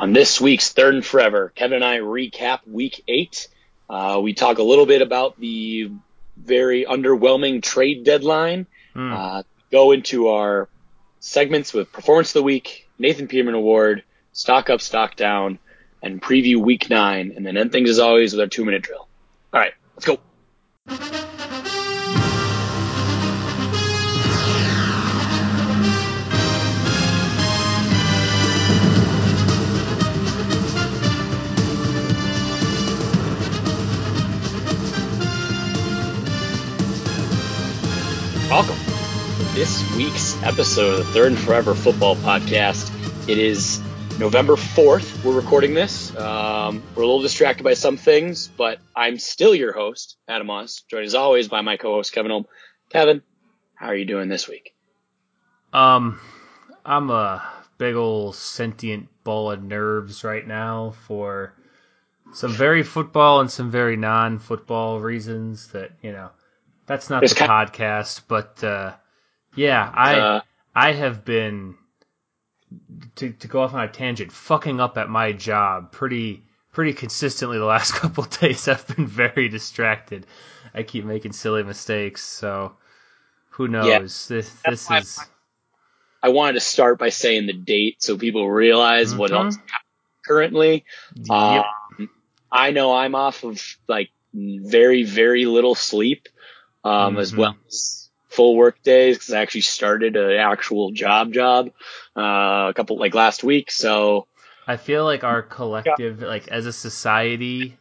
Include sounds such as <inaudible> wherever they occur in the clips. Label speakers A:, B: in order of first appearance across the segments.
A: On this week's Third and Forever, Kevin and I recap week eight. Uh, we talk a little bit about the very underwhelming trade deadline,
B: Hmm.
A: uh, go into our segments with Performance of the Week, Nathan Peterman Award, Stock Up, Stock Down, and preview week nine, and then end things as always with our two minute drill. All right, let's go. Welcome to this week's episode of the Third and Forever Football Podcast. It is November 4th. We're recording this. Um, we're a little distracted by some things, but I'm still your host, Adam Moss, joined as always by my co-host, Kevin Holm. Kevin, how are you doing this week?
B: Um, I'm a big old sentient ball of nerves right now for some very football and some very non-football reasons that you know. That's not
A: There's
B: the podcast, but uh, yeah, I
A: Uh,
B: I have been to to go off on a tangent, fucking up at my job pretty pretty consistently the last <laughs> couple of days. I've been very distracted. I keep making silly mistakes, so who knows? This this
A: why-
B: is
A: I wanted to start by saying the date so people realize what
B: Mhm.
A: else currently.
B: yep.
A: Um, I know I'm off of like very, very little sleep, um, as
B: Mhm.
A: well as full work days because I actually started an actual job job, uh, a couple, like last week. So
B: I feel like our collective, like as a society,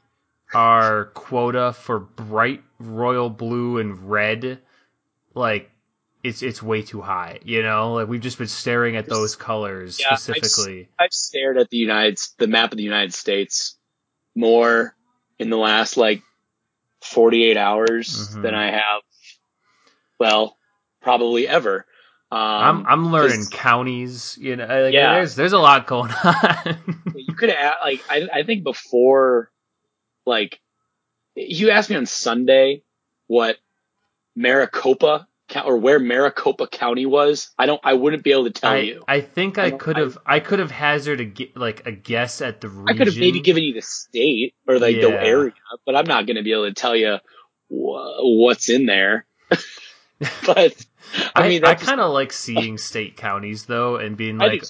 B: our quota for bright royal blue and red, like it's it's way too high. You know, like we've just been staring at those colors
A: Yeah,
B: specifically.
A: I've stared at the United, the map of the United States more in the last like 48 hours
B: Mhm.
A: than I have, well, probably ever. Um,
B: I'm I'm learning counties. You know, like,
A: Yeah.
B: there's there's a lot going on. <laughs>
A: you could have like I, I think before like you asked me on Sunday what Maricopa Co- or where Maricopa County was. I don't. I wouldn't be able to tell
B: I,
A: you.
B: I think
A: I
B: I could have I could have hazarded a, like a guess at the
A: I
B: region.
A: could have maybe given you the state or like the area, but I'm not going to be able to tell you wh- what's in there. <laughs> but I,
B: I,
A: mean,
B: I kind of like seeing state counties though, and being like,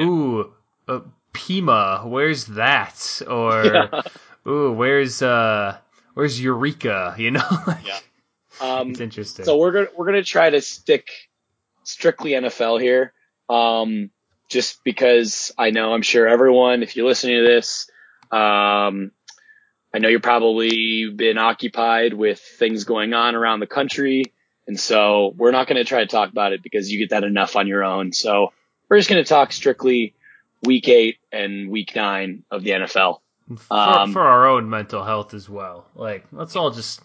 B: ooh, uh, Pima, where's that? Or <laughs>
A: Yeah.
B: ooh, where's uh, where's Eureka? You know, <laughs>
A: Yeah. Um,
B: it's interesting.
A: So we're gonna we're gonna try to stick strictly NFL here, um, just because I know I'm sure everyone, if you're listening to this, um, I know you're probably been occupied with things going on around the country, and so we're not gonna try to talk about it because you get that enough on your own. So we're just gonna talk strictly week eight and week nine of the NFL.
B: for,
A: um,
B: for our own mental health as well. Like, let's all just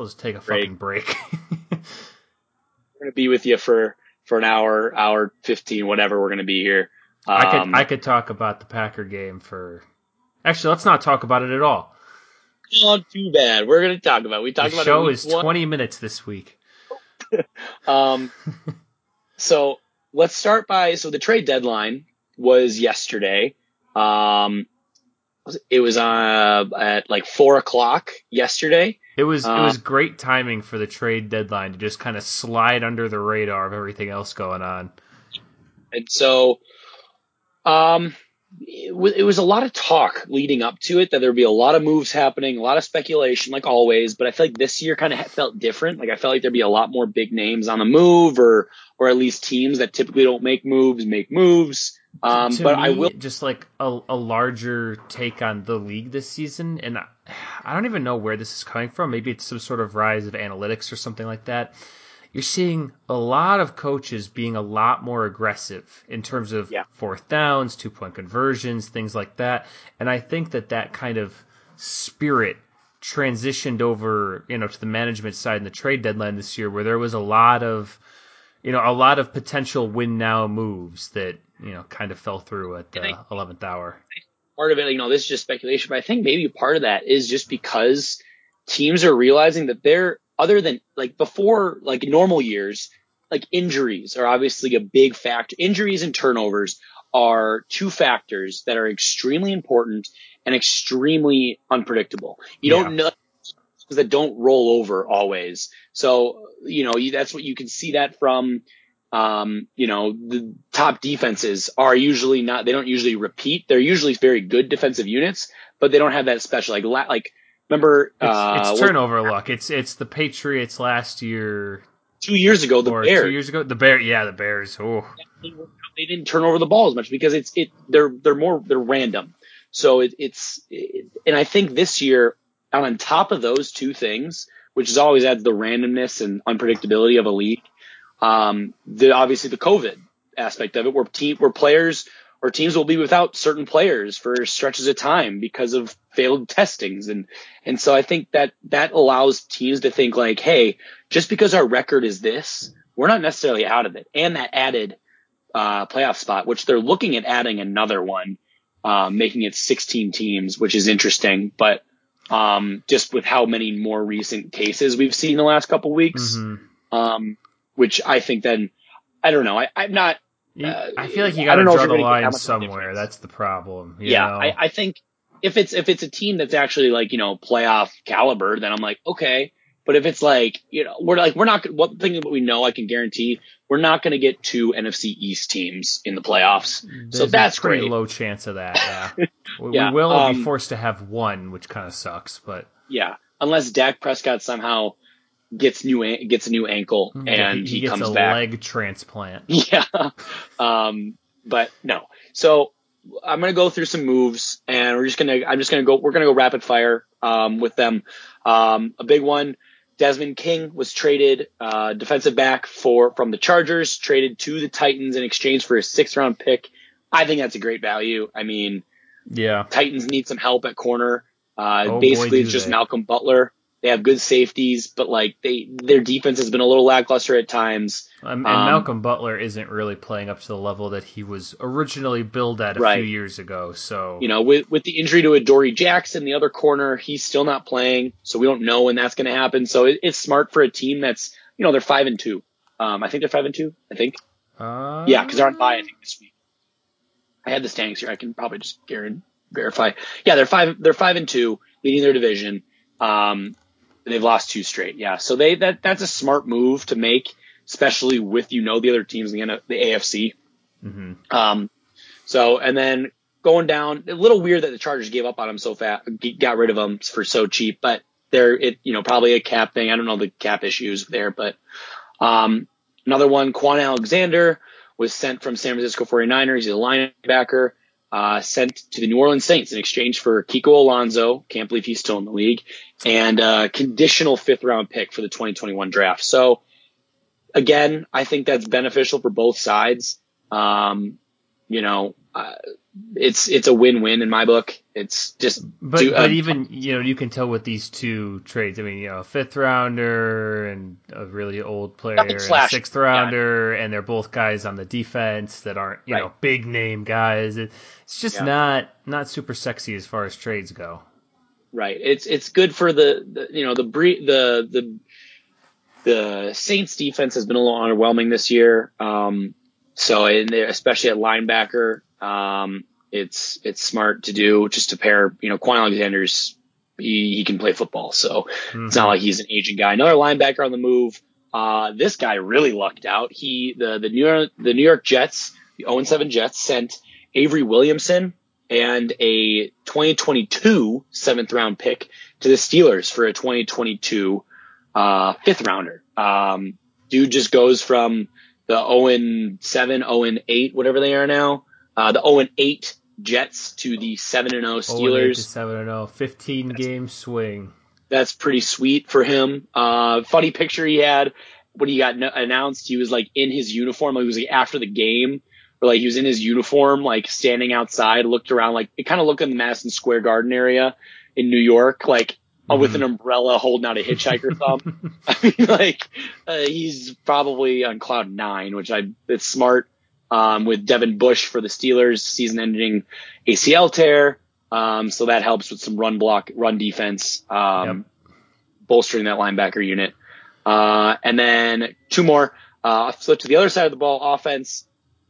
B: let's just take a
A: Break.
B: fucking break.
A: We're gonna be with you for for an hour, hour fifteen, whatever. We're gonna be here.
B: I could
A: Um,
B: I could talk about the Packer game for. Actually, let's not talk about it at all.
A: Not too bad. We're gonna talk about. it. We
B: The
A: talked about
B: show is
A: one.
B: 20 minutes this week. <laughs>
A: Um, so let's start by so the trade deadline was yesterday. Um, it was uh, at like four o'clock yesterday.
B: It was it
A: Uh,
B: was great timing for the trade deadline to just kind of slide under the radar of everything else going on.
A: And so, um, it, wa- it was a lot of talk leading up to it that there'd be a lot of moves happening, a lot of speculation, like always. But I feel like this year kind of felt different. Like I felt like there'd be a lot more big names on the move, or or at least teams that typically don't make moves make moves. Um, but
B: me,
A: I will.
B: just like a, a larger take on the league this season, and I, I don't even know where this is coming from. Maybe it's some sort of rise of analytics or something like that. You're seeing a lot of coaches being a lot more aggressive in terms of
A: Yeah.
B: fourth downs, two point conversions, things like that. And I think that that kind of spirit transitioned over, you know, to the management side in the trade deadline this year, where there was a lot of you know, a lot of potential win now moves that, you know, kind of fell through at the 11th hour.
A: part of it, you know, this is just speculation, but I think maybe part of that is just because teams are realizing that they're other than like before, like normal years, like injuries are obviously a big factor. Injuries and turnovers are two factors that are extremely important and extremely unpredictable. You
B: Yeah.
A: don't know that don't roll over always. So, you know, you, that's what you can see that from, um, you know, the top defenses are usually not, they don't usually repeat. They're usually very good defensive units, but they don't have that special, like, la- like, remember,
B: It's,
A: uh,
B: it's
A: what-
B: turnover luck. It's it's the Patriots last year
A: two years ago, the Bears.
B: two years ago. The Bear, yeah, the Bears. Oh,
A: they, they didn't turn over the ball as much because it's it they're they're more they're random. So it, it's it, and I think this year on top of those two things, which is always adds the randomness and unpredictability of a league. Um, the obviously the COVID aspect of it, where team where players or teams will be without certain players for stretches of time because of failed testings and and so I think that that allows teams to think like, hey, just because our record is this, we're not necessarily out of it. And that added uh, playoff spot, which they're looking at adding another one, um, making it 16 teams, which is interesting. But um, just with how many more recent cases we've seen in the last couple weeks,
B: Mhm.
A: um, which I think then I don't know. I, I'm not. Uh,
B: I feel like you got to draw the
A: that
B: line
A: a
B: somewhere. That's the problem. you
A: Yeah? I, I think if it's if it's a team that's actually like you know playoff caliber, then I'm like okay. But if it's like you know we're like we're not one thing that we know I can guarantee we're not going to get two NFC East teams in the playoffs.
B: There's
A: so that's
B: a pretty
A: great.
B: low chance of that. Yeah, <laughs> we,
A: Yeah,
B: we will be
A: um,
B: forced to have one, which kind of sucks. But
A: Yeah, unless Dak Prescott somehow gets new gets a new ankle and
B: he,
A: he, comes
B: a
A: back.
B: leg transplant. <laughs>
A: Yeah. Um, but no. So I'm gonna go through some moves, and we're just gonna I'm just gonna go we're gonna go rapid fire um, with them. Um, a big one. Desmond King was traded, uh, defensive back for from the Chargers, traded to the Titans in exchange for a sixth round pick. I think that's a great value. I mean,
B: Yeah,
A: Titans need some help at corner. Uh,
B: Oh,
A: basically,
B: do
A: it's just
B: they.
A: Malcolm Butler. They have good safeties, but like they their defense has been a little lackluster at times.
B: um, and
A: Um,
B: Malcolm Butler isn't really playing up to the level that he was originally billed at a
A: Right.
B: few years ago. So
A: You know, with with the injury to Adoree Jackson, the other corner, he's still not playing, so we don't know when that's going to happen. So it, it's smart for a team that's you know they're five and two. Um, I think they're five and two. I think
B: uh,
A: yeah, because they're on bye. I think this week. I had the standings here. I can probably just guarantee, verify. Yeah, they're five. They're five and two, leading their division. Um, they've lost two straight. Yeah, so they that that's a smart move to make, especially with you know the other teams in the, the AFC.
B: mhm.
A: Um, so and then going down, a little weird that the Chargers gave up on him so fast, got rid of him for so cheap, but they're it you know probably a cap thing. I don't know the cap issues there, but um, another one, Kwon Alexander was sent from San Francisco 49ers. He's a linebacker. Uh, sent to the New Orleans Saints in exchange for Kiko Alonso. Can't believe he's still in the league and uh, conditional fifth round pick for the 2021 draft. So again, I think that's beneficial for both sides. Um, you know, uh, it's it's a win-win in my book. It's just
B: But
A: do-
B: but
A: um,
B: even you know you can tell with these two trades. I mean, you know, a fifth rounder and a really old player, and a sixth rounder, and they're both guys on the defense that aren't you know big name guys. It's just
A: Yeah.
B: not not super sexy as far as trades go.
A: right. It's it's good for the, the you know the bre- the the the Saints defense has been a little underwhelming this year. Um, so in there, especially at linebacker, um, it's it's smart to do just to pair. You know, Kwon Alexander's he, he can play football, so It's not like he's an aging guy. Another linebacker on the move. Uh, this guy really lucked out. He the the New York the New York Jets, the 0 7 Jets sent Avery Williamson and a 2022 seventh round pick to the Steelers for a 2022 uh, fifth rounder. Um, dude just goes from the 0 7, 0 8, whatever they are now, uh, the 0 8 Jets to the 7 and 0 Steelers.
B: seven and zero, 15 game swing.
A: that's pretty sweet for him. Uh, funny picture he had when he got n- announced. He was like in his uniform. Like, it was like after the game, or like he was in his uniform, like standing outside, looked around, like it kind of looked in the Madison Square Garden area in New York, like uh, with an umbrella holding out a hitchhiker thumb. <laughs> <laughs> I mean, like uh, he's probably on cloud nine, which I it's smart. Um, with Devin Bush for the Steelers, season-ending ACL tear. Um, so that helps with some run block, run defense, um, bolstering that linebacker unit. Uh, and then two more, uh, flip to the other side of the ball, offense.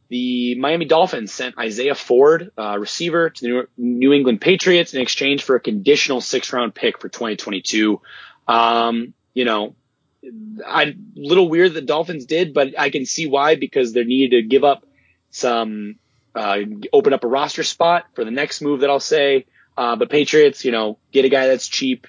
A: the Miami Dolphins sent Isaiah Ford, uh, receiver, to the New England Patriots in exchange for a conditional six round pick for 2022. Um, you know, I little weird the Dolphins did, but I can see why because they needed to give up some, uh, open up a roster spot for the next move that I'll say. Uh, but Patriots, you know, get a guy that's cheap.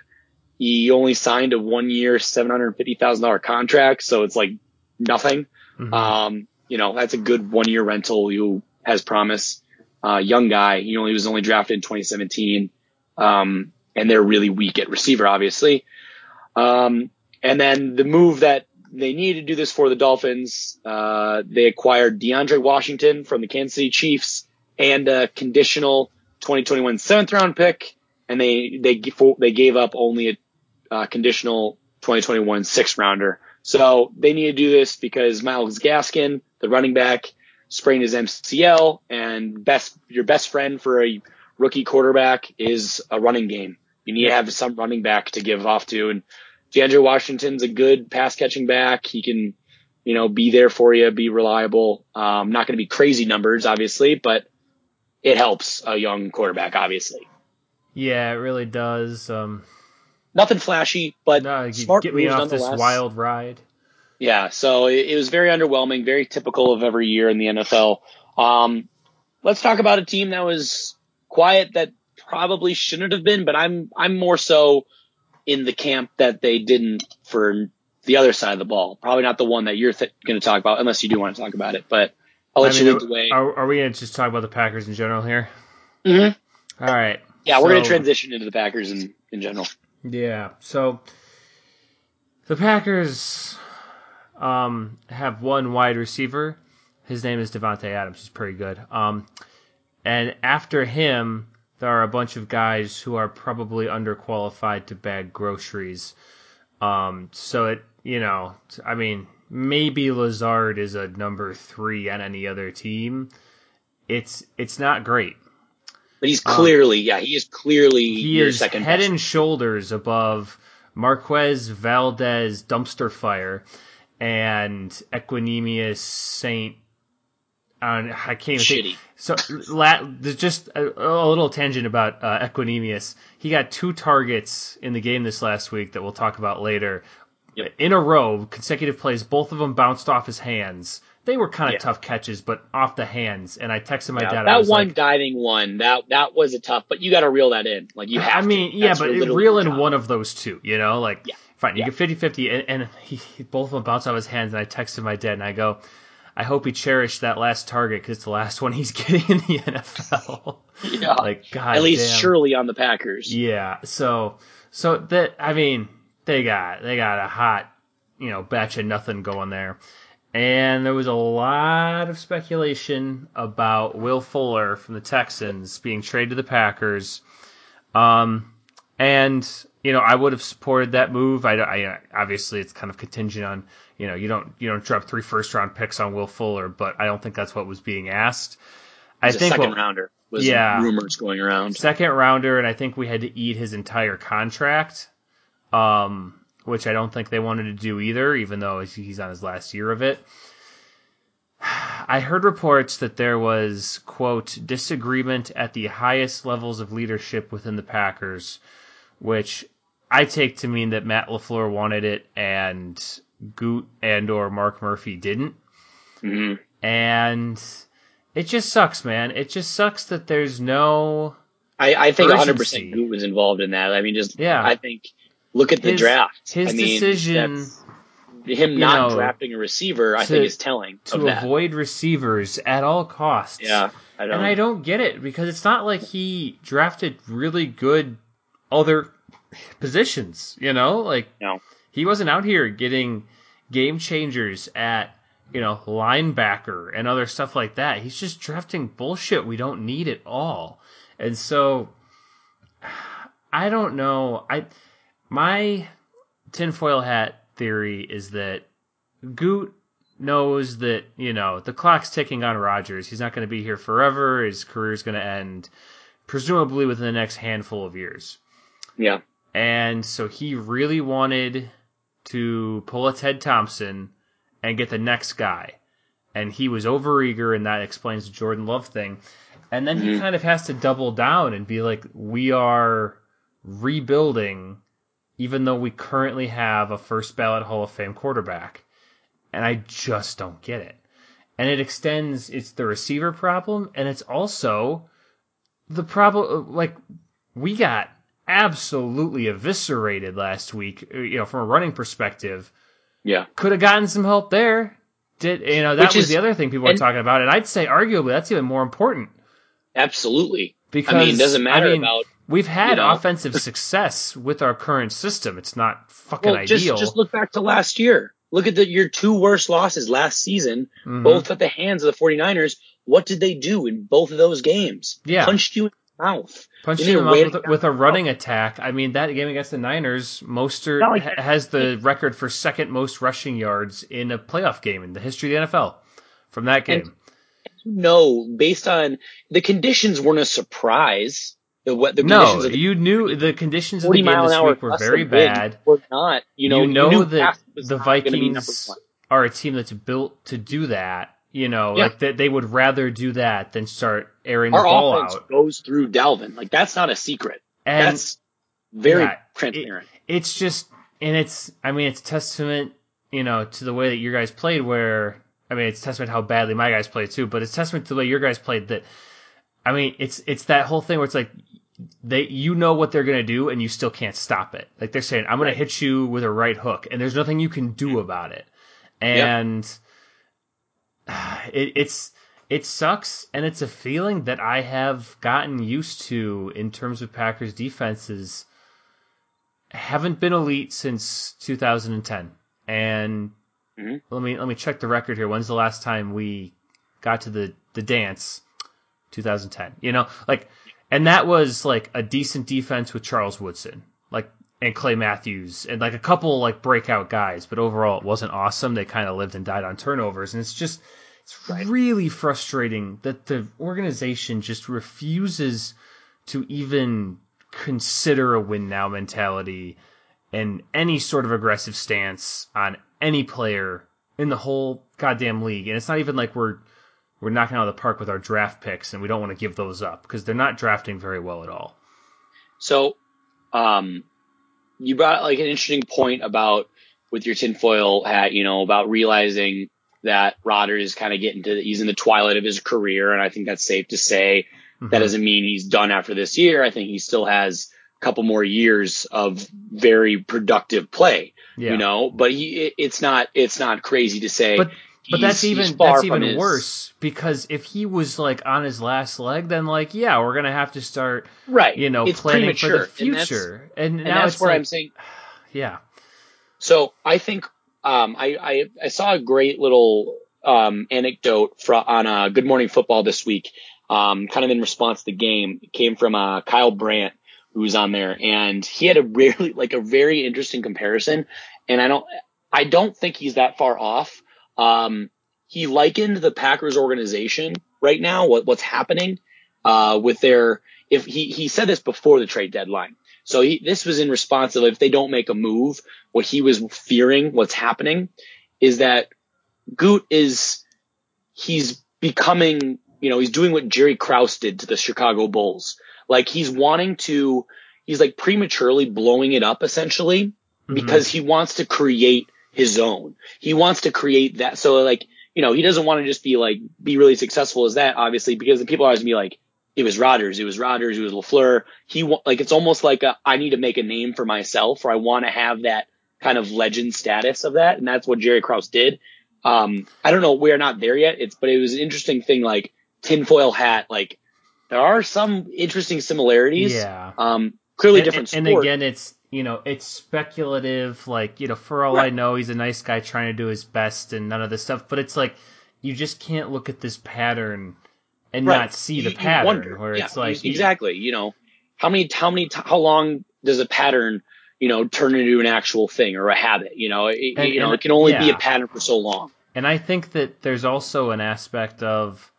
A: He only signed a one year, $750,000 contract. So it's like nothing. Mm-hmm. Um, you know, that's a good one year rental who has promise. Uh, young guy. He only was only drafted in 2017. Um, and they're really weak at receiver, obviously. Um, and then the move that they needed to do this for the Dolphins, uh, they acquired DeAndre Washington from the Kansas City Chiefs and a conditional 2021 seventh round pick. And they, they, they gave up only a uh, conditional 2021 sixth rounder. So they need to do this because Myles Gaskin, the running back, sprained his MCL and best, your best friend for a rookie quarterback is a running game. You need to have some running back to give off to. And DeAndre Washington's a good pass catching back. He can, you know, be there for you, be reliable. Um, not going to be crazy numbers, obviously, but it helps a young quarterback, obviously.
B: Yeah, it really does. Um,
A: Nothing flashy, but
B: no,
A: smart
B: get me off this wild ride.
A: Yeah, so it, it, was very underwhelming, very typical of every year in the NFL. Um, let's talk about a team that was quiet that probably shouldn't have been, but I'm I'm more so in the camp that they didn't for the other side of the ball. Probably not the one that you're th- going to talk about, unless you do want to talk about it. But I'll let I mean, you lead the way.
B: Are, are we going to just talk about the Packers in general here?
A: Mm-hmm.
B: All right.
A: Yeah, so, we're going to transition into the Packers in, in general.
B: Yeah. So the Packers um, have one wide receiver. His name is Davante Adams. He's pretty good. Um, and after him, there are a bunch of guys who are probably underqualified to bag groceries. Um, so it, you know, I mean, maybe Lazard is a number three on any other team. It's it's not great.
A: But he's um, clearly, um, yeah, he is clearly
B: he is head best. and shoulders above Marquez Valdez, dumpster fire and Equanimeous Saint uh, I can't even
A: Shitty.
B: think. So, la, there's just a, a, little tangent about uh, Equanimeous. He got two targets in the game this last week that we'll talk about later. Yep. In a row, consecutive plays, both of them bounced off his hands. They were kind of yeah. tough catches, but off the hands. And I texted my yeah, dad.
A: That one
B: like,
A: diving one, that that was a tough, but you got to reel that in. Like you have.
B: I mean,
A: to.
B: yeah, but reel in one of those two. You know, like
A: yeah.
B: fine, you get 50-50, and, and he, both of them bounced off his hands. And I texted my dad, and I go, I hope he cherished that last target because it's the last one he's <laughs> getting in the NFL.
A: yeah, like God, at least
B: damn.
A: surely on the Packers.
B: Yeah, so so that I mean they got they got a hot you know batch of nothing going there, and there was a lot of speculation about Will Fuller from the Texans being traded to the Packers. Um, and you know I would have supported that move. I, I obviously it's kind of contingent on you know, you don't you don't drop three first round picks on Will Fuller, but I don't think that's what was being asked.
A: I think second rounder was yeah, rumors going around.
B: Second rounder, and I think we had to eat his entire contract, um, which I don't think they wanted to do either, even though he's on his last year of it. I heard reports that there was, quote, disagreement at the highest levels of leadership within the Packers, which I take to mean that Matt LaFleur wanted it and Gute and or Mark Murphy didn't.
A: Mm-hmm.
B: And it just sucks, man. It just sucks that there's no.
A: I, I think 100% Gute was involved in that. I mean, just yeah. I think look at the
B: his,
A: draft.
B: His
A: I
B: mean, decision.
A: Him not know, drafting a receiver, I think, is telling.
B: To avoid receivers at all costs.
A: Yeah,
B: I. And I don't get it because it's not like he drafted really good other positions. You know, like
A: no.
B: he wasn't out here getting game changers at you know linebacker and other stuff like that. He's just drafting bullshit we don't need at all. And so I don't know. I my tinfoil hat theory is that Gute knows that you know the clock's ticking on Rodgers. He's not going to be here forever. His career's going to end presumably within the next handful of years.
A: Yeah.
B: And so he really wanted to pull a Ted Thompson and get the next guy. and he was overeager, and that explains the Jordan Love thing. And then he
A: Mhm.
B: kind of has to double down and be like, we are rebuilding, even though we currently have a first ballot Hall of Fame quarterback. And I just don't get it. And it extends, it's the receiver problem, and it's also the problem, like, we got absolutely eviscerated last week, uh, you know, from a running perspective.
A: Yeah.
B: Could have gotten some help there. Did, you know, that
A: Which
B: was
A: is-
B: the other thing people were
A: and-
B: talking about. And I'd say arguably that's even more important.
A: Absolutely.
B: Because
A: I mean, it doesn't matter
B: I mean,
A: about
B: We've had
A: you know.
B: offensive success with our current system. It's not fucking
A: well, just
B: ideal.
A: just look back to last year. Look at the your two worst losses last season,
B: Mhm.
A: both at the hands of the 49ers. What did they do in both of those games?
B: Yeah.
A: Punched you in the mouth.
B: punching
A: they
B: them up with, with a
A: down.
B: running attack. I mean, that game against the Niners, Mostert
A: Not like-
B: ha- has the record for second most rushing yards in a playoff game in the history of the NFL from that
A: And-
B: game.
A: No, based on the conditions weren't a surprise. The what the
B: no,
A: of the
B: you knew the conditions of the
A: 40
B: game this week were very bad.
A: Were not. You know,
B: you know
A: knew
B: that the
A: not gonna be number
B: Vikings are a team that's built to do that. You know,
A: Yeah.
B: like that they would rather do that than start airing
A: Our
B: the ball
A: offense
B: out.
A: goes through Dalvin. Like that's not a secret.
B: And
A: that's very
B: yeah,
A: transparent.
B: it's just and it's I mean it's testament you know to the way that your guys played where I mean it's testament how badly my guys played too but it's testament to the way your guys played that I mean it's it's that whole thing where it's like they you know what they're gonna do and you still can't stop it like they're saying I'm gonna
A: Right.
B: hit you with a right hook and there's nothing you can do about it and <sighs> it, it's it sucks and it's a feeling that I have gotten used to in terms of Packers defenses. Haven't been elite since 2010 and
A: Mhm.
B: let me let me check the record here. When's the last time we got to the the dance? 2010 you know? Like and that was like a decent defense with Charles Woodson and Clay Matthews and like a couple like breakout guys but overall it wasn't awesome they kind of lived and died on turnovers and it's just it's
A: Right.
B: really frustrating that the organization just refuses to even consider a win now mentality and any sort of aggressive stance on any player in the whole goddamn league. And it's not even like we're we're knocking out of the park with our draft picks and we don't want to give those up because they're not drafting very well at all.
A: So, um, you brought like an interesting point about with your tinfoil hat, you know, about realizing that Rodgers is kind of getting to, he's in the twilight of his career. And I think that's safe to say that
B: Mhm.
A: doesn't mean he's done after this year. I think he still has a couple more years of very productive play,
B: yeah.
A: you know, but he, it, it's not, it's not crazy to say.
B: But but that's even that's even
A: his-
B: worse because if he was like on his last leg, then like yeah, we're gonna have to start
A: Right.
B: you know
A: it's
B: planning for
A: premature.
B: the
A: And that's-
B: future. And,
A: And that's where
B: like,
A: I'm saying <sighs>
B: yeah,
A: So I think um, I, I I saw a great little um, anecdote from on uh, Good Morning Football this week, um, kind of in response to the game. It came from uh, Kyle Brandt, who was on there, and he had a really like a very interesting comparison. And I don't I don't think he's that far off. Um, he likened the Packers organization right now, what what's happening uh, with their if he he said this before the trade deadline. So he, this was in response to if they don't make a move, what he was fearing, what's happening, is that Gute is he's becoming, you know, he's doing what Jerry Krause did to the Chicago Bulls. Like he's wanting to, he's like prematurely blowing it up essentially
B: Mhm.
A: because he wants to create his own. He wants to create that. So like, you know, he doesn't want to just be like, be really successful as that, obviously, because the people always be like, it was Rodgers, it was Rodgers, it was LaFleur. He like, it's almost like a, I need to make a name for myself or I want to have that kind of legend status of that. And that's what Jerry Krause did. Um, I don't know. We're not there yet. It's, but it was an interesting thing, like tinfoil hat. Like there are some interesting similarities.
B: yeah.
A: Um, clearly
B: and,
A: different
B: and,
A: sport.
B: and again, it's you know it's speculative. Like you know, for all I know, he's a nice guy trying to do his best and none of this stuff. But it's like you just can't look at this pattern and
A: Right.
B: not see the
A: you
B: pattern. Where
A: Yeah,
B: it's like
A: exactly, you know, how many, how many, how long does a pattern, you know, turn into an actual thing or a habit? You know, it,
B: And-
A: you know,
B: and-
A: it can only be a pattern for so long.
B: And I think that there's also an aspect of,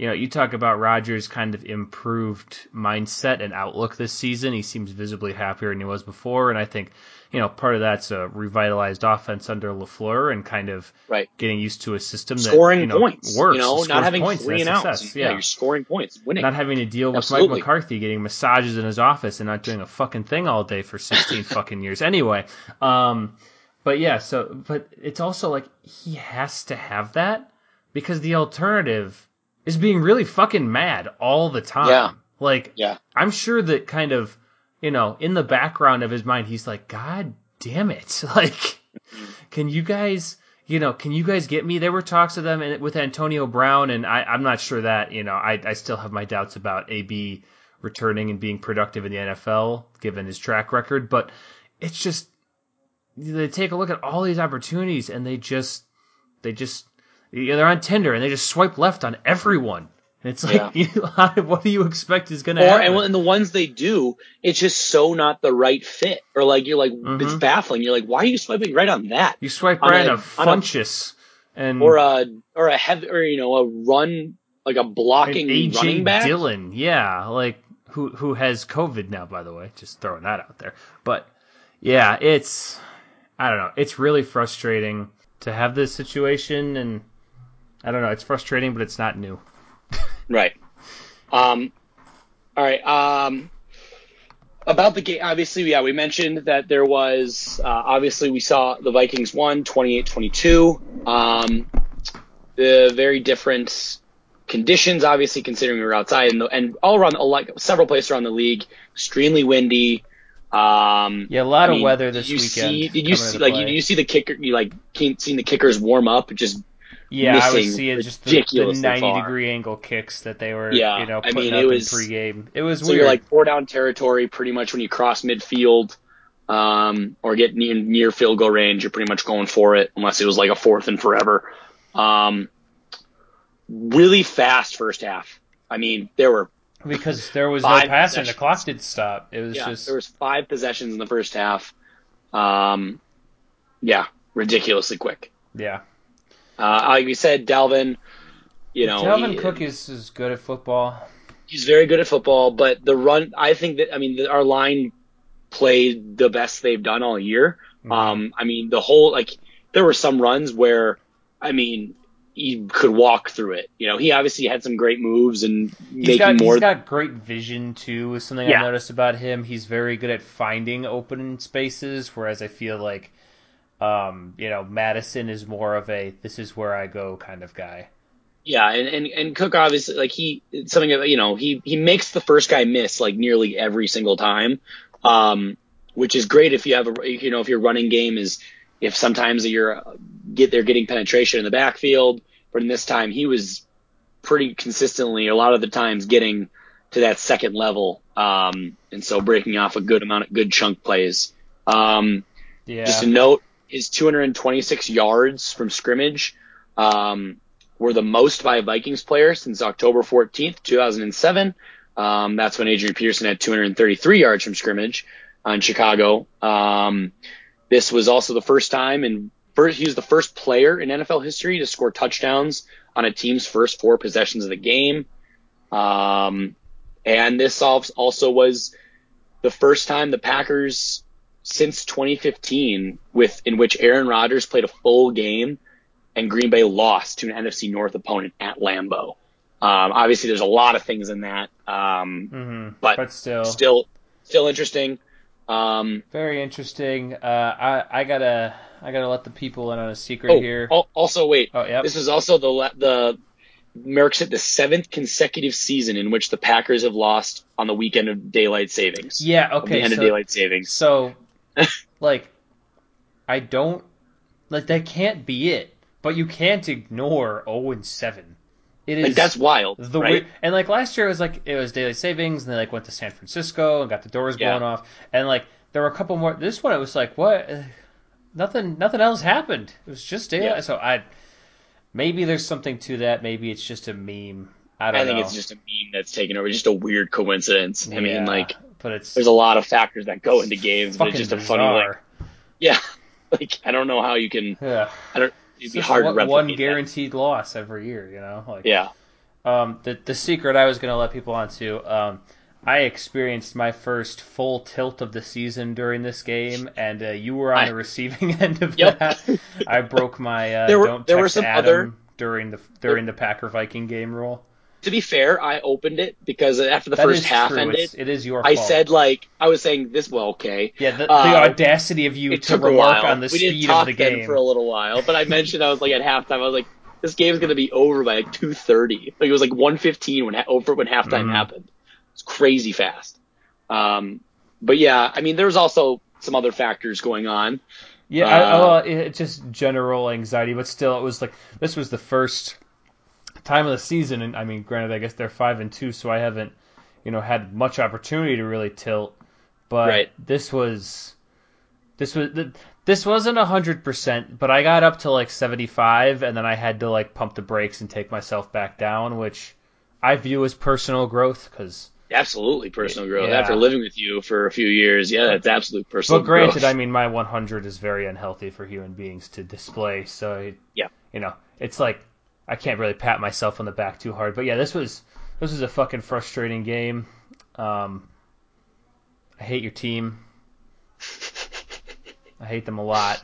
B: you know, you talk about Rodgers' kind of improved mindset and outlook this season. He seems visibly happier than he was before, and I think you know part of that's a revitalized offense under Lafleur and kind of
A: right.
B: getting used to a system that
A: scoring
B: you know,
A: points,
B: works,
A: you know, not having
B: points,
A: three and outs. Yeah. yeah, you're scoring points, winning.
B: Not having to deal with
A: Absolutely.
B: Mike McCarthy getting massages in his office and not doing a fucking thing all day for 16 <laughs> fucking years. Anyway, um, but yeah, so but it's also like he has to have that because the alternative is being really fucking mad all the time.
A: Yeah.
B: Like
A: Yeah.
B: I'm sure that kind of, you know, in the background of his mind he's like, God damn it. <laughs> Like can you guys you know, can you guys get me? There were talks of them and with Antonio Brown, and I, I'm not sure that, you know, I, I still have my doubts about AB returning and being productive in the NFL, given his track record. But it's just, they take a look at all these opportunities and they just, they just, yeah, they're on Tinder and they just swipe left on everyone. And it's like,
A: Yeah. <laughs>
B: you know, <laughs> what do you expect is going to
A: Or
B: happen?
A: and, the ones they do, it's just so not the right fit. Or like you're like it's
B: Mhm.
A: baffling. You're like, why are you swiping right on that?
B: you swipe
A: on
B: right
A: a-
B: on a Funchess and
A: Or a or a heavy or you know a run like a blocking
B: AJ
A: running back.
B: Dillon, yeah, like who who has COVID now, by the way. Just throwing that out there. But yeah, it's I don't know. It's really frustrating to have this situation, and I don't know. It's frustrating, but it's not new. <laughs>
A: Right. Um. All right. Um. About the game, obviously, yeah, we mentioned that there was, uh, obviously, we saw the Vikings won 28 22. Um, the very different conditions, obviously, considering we were outside and, the, and all around, like several places around the league, extremely windy. Um,
B: Yeah, a lot
A: I
B: of
A: mean,
B: weather
A: did you
B: weekend.
A: See, did you see, like,
B: play.
A: did you see the kicker, you like, seen the kickers warm up? Just
B: Yeah, I was
A: missing
B: seeing just the, the 90
A: far.
B: degree angle kicks that they were,
A: Yeah,
B: you know,
A: I
B: putting
A: mean,
B: up
A: it was-
B: in pregame. It was
A: So
B: weird.
A: you're like four down territory pretty much when you cross midfield um, or get near, near field goal range. You're pretty much going for it unless it was like a fourth and forever. Um, really fast first half. I mean, there were
B: because there was no passing. The clock did stop. It was
A: yeah,
B: just
A: there was five possessions in the first half. Um, yeah, ridiculously quick.
B: yeah.
A: Uh, like we said, Dalvin. You know,
B: Dalvin
A: he-
B: Cook is, is good at football.
A: he's very good at football, but the run, I think that, I mean, the, our line played the best they've done all year.
B: Mm-hmm.
A: Um, I mean, the whole, like, there were some runs where, I mean, he could walk through it. You know, he obviously had some great moves and
B: He's
A: making
B: got
A: more.
B: he's got great vision too. Is something
A: Yeah.
B: I noticed about him. He's very good at finding open spaces, whereas I feel like, um, you know, Mattison is more of a this is where I go kind of guy.
A: yeah, and, and, and Cook obviously, like, he, something, you know, he, he makes the first guy miss, like, nearly every single time. Um, which is great if you have a, you know, if your running game is, if sometimes you're uh, get they're getting penetration in the backfield, but in this time he was pretty consistently a lot of the times getting to that second level, um, and so breaking off a good amount of good chunk plays. Um,
B: Yeah,
A: just a note: his 226 yards from scrimmage um, were the most by a Vikings player since October 14th, 2007. Um, that's when Adrian Peterson had 233 yards from scrimmage on Chicago. Um, this was also the first time, and first, he was the first player in NFL history to score touchdowns on a team's first four possessions of the game. Um, and this also was the first time the Packers since 2015 with in which Aaron Rodgers played a full game and Green Bay lost to an NFC North opponent at Lambeau. Um, obviously, there's a lot of things in that, um,
B: hmm
A: but,
B: but still,
A: still, still interesting. Um,
B: very interesting. Uh, I I gotta I gotta let the people in on a secret
A: oh,
B: here.
A: al- also wait,
B: Oh, yep.
A: this is also the the marks it the seventh consecutive season in which the Packers have lost on the weekend of daylight savings.
B: yeah.
A: of the
B: Okay.
A: end
B: So,
A: of daylight savings.
B: so, <laughs> like, I don't like that can't be it. But you can't ignore 0 and 7. It is
A: Like that's wild,
B: the
A: right?
B: weird, and like last year it was like it was daylight savings and they like went to San Francisco and got the doors
A: Yeah.
B: blown off and like there were a couple more this one it was like what nothing nothing else happened it was just daylight
A: Yeah.
B: so I maybe there's something to that maybe it's just a meme I don't know.
A: I think
B: know
A: it's just a meme that's taken over, just a weird coincidence. I mean, like,
B: but it's
A: there's a lot of factors that go into games, but it's just a funny, like,
B: bizarre.
A: yeah, <laughs> like I don't know how you can.
B: yeah.
A: I don't. It'd
B: It's
A: be hard
B: one,
A: to replicate
B: one
A: that.
B: guaranteed loss every year you know like
A: Yeah,
B: Um, the the secret I was going to let people onto. Um, I experienced my first full tilt of the season during this game, and uh, you were on
A: I-
B: the receiving <laughs> end of
A: Yep.
B: that. I broke my uh,
A: There were-
B: don't
A: there were some
B: Adam
A: other-
B: during the during the Packer Viking game rule.
A: To be fair, I opened it because after the
B: That
A: first half
B: true.
A: ended,
B: It's, it is your
A: I
B: fault.
A: said like I was saying this. Well, okay,
B: yeah, the, the
A: uh,
B: audacity of you to
A: took a
B: remark
A: while.
B: on the
A: we didn't talk
B: of the game.
A: for a little while, but I mentioned I was like at halftime. I was like, this game's gonna be over by like two thirty. Like it was like one fifteen when over when halftime
B: Mhm.
A: happened. It's crazy fast. Um, but yeah, I mean, there was also some other factors going on.
B: Yeah, I,
A: Uh,
B: well, it, just general anxiety, but still, it was like this was the first time of the season, and I mean, granted, I guess they're five and two, so I haven't, you know, had much opportunity to really tilt. But
A: Right.
B: this was, this was th- this wasn't hundred percent, but I got up to like seventy five, and then I had to like pump the brakes and take myself back down, which I view as personal growth because.
A: Absolutely personal growth.
B: Yeah.
A: After living with you for a few years, yeah, that's absolute personal
B: But granted,
A: growth.
B: I mean, my 100 is very unhealthy for human beings to display. So, it,
A: Yeah.
B: you know, it's like I can't really pat myself on the back too hard. But yeah, this was this was a fucking frustrating game. Um, I hate your team. <laughs> I hate them a lot.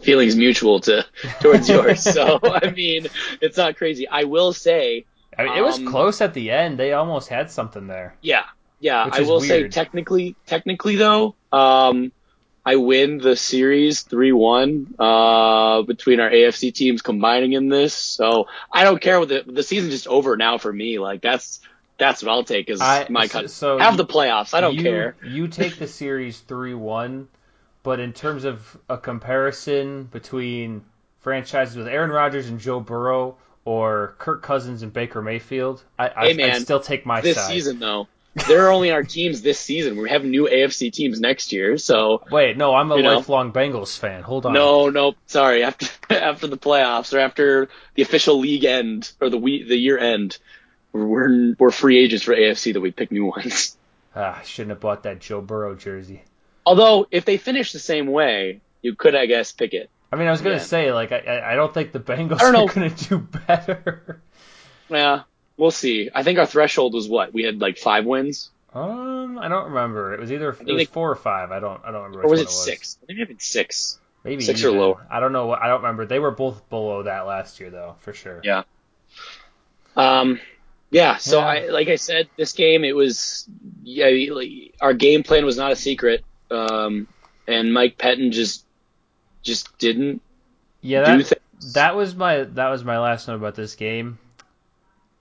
A: feelings mutual to towards yours. So I mean, it's not crazy. I will say,
B: I mean, it was
A: Um,
B: close at the end. They almost had something there.
A: yeah, yeah. I will say technically, technically though, um, I win the series three one uh, between our AFC teams combining in this. So I don't care what the the season's just over now for me. Like that's that's what I'll take as
B: I-
A: my cut.
B: so
A: Have the playoffs. I don't
B: you,
A: care.
B: You take the series 3 1, but in terms of a comparison between franchises with Aaron Rodgers and Joe Burrow or Kirk Cousins and Baker Mayfield, I, I,
A: man,
B: I'd still take my
A: This
B: side.
A: season though, there are only our teams this season. We have new AFC teams next year. So
B: Wait, no, I'm a
A: You know.
B: lifelong Bengals fan. Hold on.
A: No, no, sorry. After <laughs> after the playoffs or after the official league end or the we, the year end, we're we're free agents for AFC that we pick new ones.
B: Ah, I shouldn't have bought that Joe Burrow jersey.
A: Although if they finish the same way, you could I guess pick it.
B: I mean, I was gonna
A: Yeah.
B: say like I- I, don't think the Bengals
A: I don't
B: are gonna do <laughs> better.
A: Yeah, we'll see. I think our threshold was what we had like five wins,
B: Um, I don't remember. It was either it was
A: they-
B: four or five. I don't I don't remember.
A: or was
B: one
A: it
B: was.
A: six? I think it had six.
B: Maybe
A: Six or lower.
B: I don't know. what I don't remember. They were both below that last year, though, for sure.
A: Yeah. Um, yeah. So
B: Yeah.
A: I like I said, this game it was yeah. Like, our game plan was not a secret, um, and Mike Pettine just just didn't
B: Yeah,
A: do
B: that, that was my that was my last note about this game.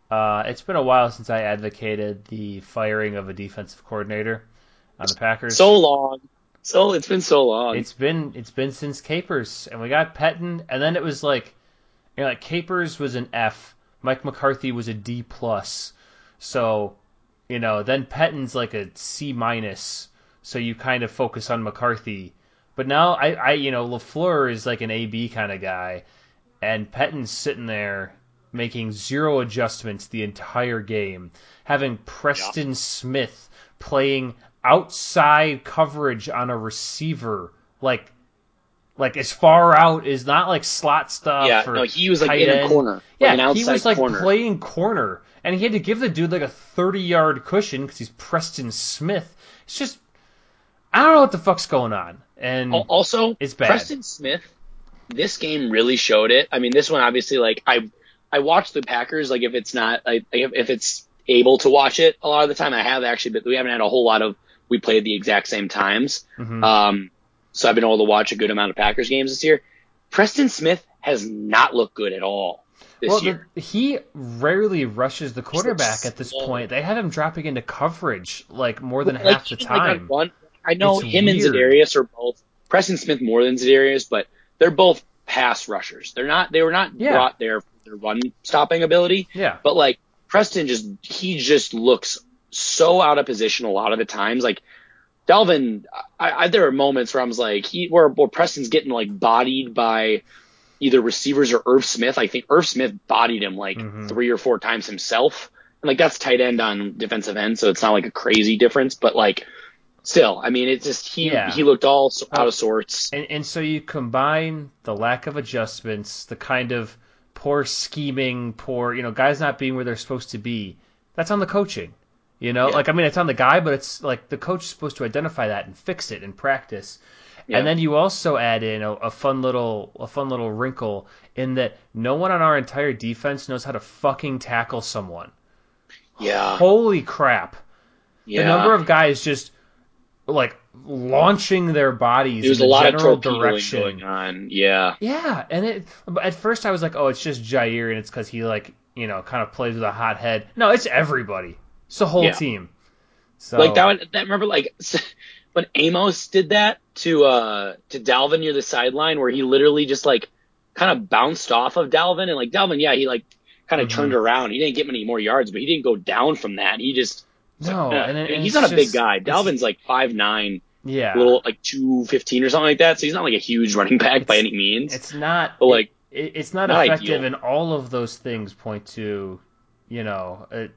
B: Uh, it's been a while since I advocated the firing of a defensive coordinator on the Packers.
A: so long. So it's been so long.
B: It's been it's been since Capers, and we got Pettine, and then it was like, you know, like Capers was an F, Mike McCarthy was a D plus, so, you know, then Pettine's like a C minus, so you kind of focus on McCarthy, but now I I you know Lafleur is like an AB kind of guy, and Pettine's sitting there making zero adjustments the entire game, having Preston Smith playing outside coverage on a receiver, like like as far out is not like slot stuff.
A: yeah,
B: or
A: no, he was like in a corner,
B: Yeah, he was like
A: corner.
B: playing corner, and he had to give the dude like a thirty-yard cushion because he's Preston Smith. It's just I don't know what the fuck's going on, and
A: Also,
B: It's bad.
A: Preston Smith, this game really showed it. I mean, this one obviously, like I, I watch the Packers. Like if it's not, like if, if it's able to watch it, a lot of the time I have actually, but we haven't had a whole lot of. We played the exact same times,
B: Mhm.
A: um, so I've been able to watch a good amount of Packers games this year. Preston Smith has not looked good at all this
B: well,
A: year.
B: the, he rarely rushes the quarterback at this
A: slow.
B: point. They have him dropping into coverage like more than
A: Like,
B: half the
A: like,
B: time.
A: one- I know
B: It's
A: him
B: weird.
A: and Zadarius are both Preston Smith more than Zadarius, but they're both pass rushers. They're not. They were not
B: Yeah.
A: brought there their run stopping ability,
B: yeah,
A: but like Preston just he just looks so out of position a lot of the times. Like Dalvin, I, I there are moments where I was like he where, where Preston's getting like bodied by either receivers or Irv Smith. I think Irv Smith bodied him like
B: Mhm.
A: three or four times himself. And like that's tight end on defensive end, so it's not like a crazy difference, but like still, I mean, it's just he
B: Yeah.
A: he looked all out of sorts.
B: And, and so you combine the lack of adjustments, the kind of poor scheming, poor you know guys not being where they're supposed to be. That's on the coaching. You know,
A: Yeah.
B: like I mean, it's on the guy, but it's like the coach is supposed to identify that and fix it in practice.
A: Yeah.
B: And then you also add in a, a fun little a fun little wrinkle in that no one on our entire defense knows how to fucking tackle someone.
A: Yeah.
B: Holy crap!
A: Yeah.
B: The number of guys just like launching their bodies in
A: a
B: the
A: lot
B: general
A: torpedoing
B: direction.
A: going on. Yeah.
B: Yeah, and it at first I was like, oh, it's just Jaire, and it's because he like you know kind of plays with a hot head. No, it's everybody. It's the whole
A: Yeah.
B: team. So
A: Like that one, that remember like <laughs> when Amos did that to uh to Dalvin near the sideline where he literally just like kind of bounced off of Dalvin and like Dalvin, yeah, he like kind of
B: Mhm.
A: turned around. He didn't get many more yards, but he didn't go down from that. He just
B: no, <laughs>
A: uh,
B: and, it, and
A: he's not a big guy. Dalvin's like five nine,
B: yeah,
A: little like two fifteen or something like that. So he's not like a huge running back by any means.
B: It's not.
A: But, like,
B: it, it's not,
A: not
B: effective,
A: ideal.
B: and all of those things point to, you know, uh,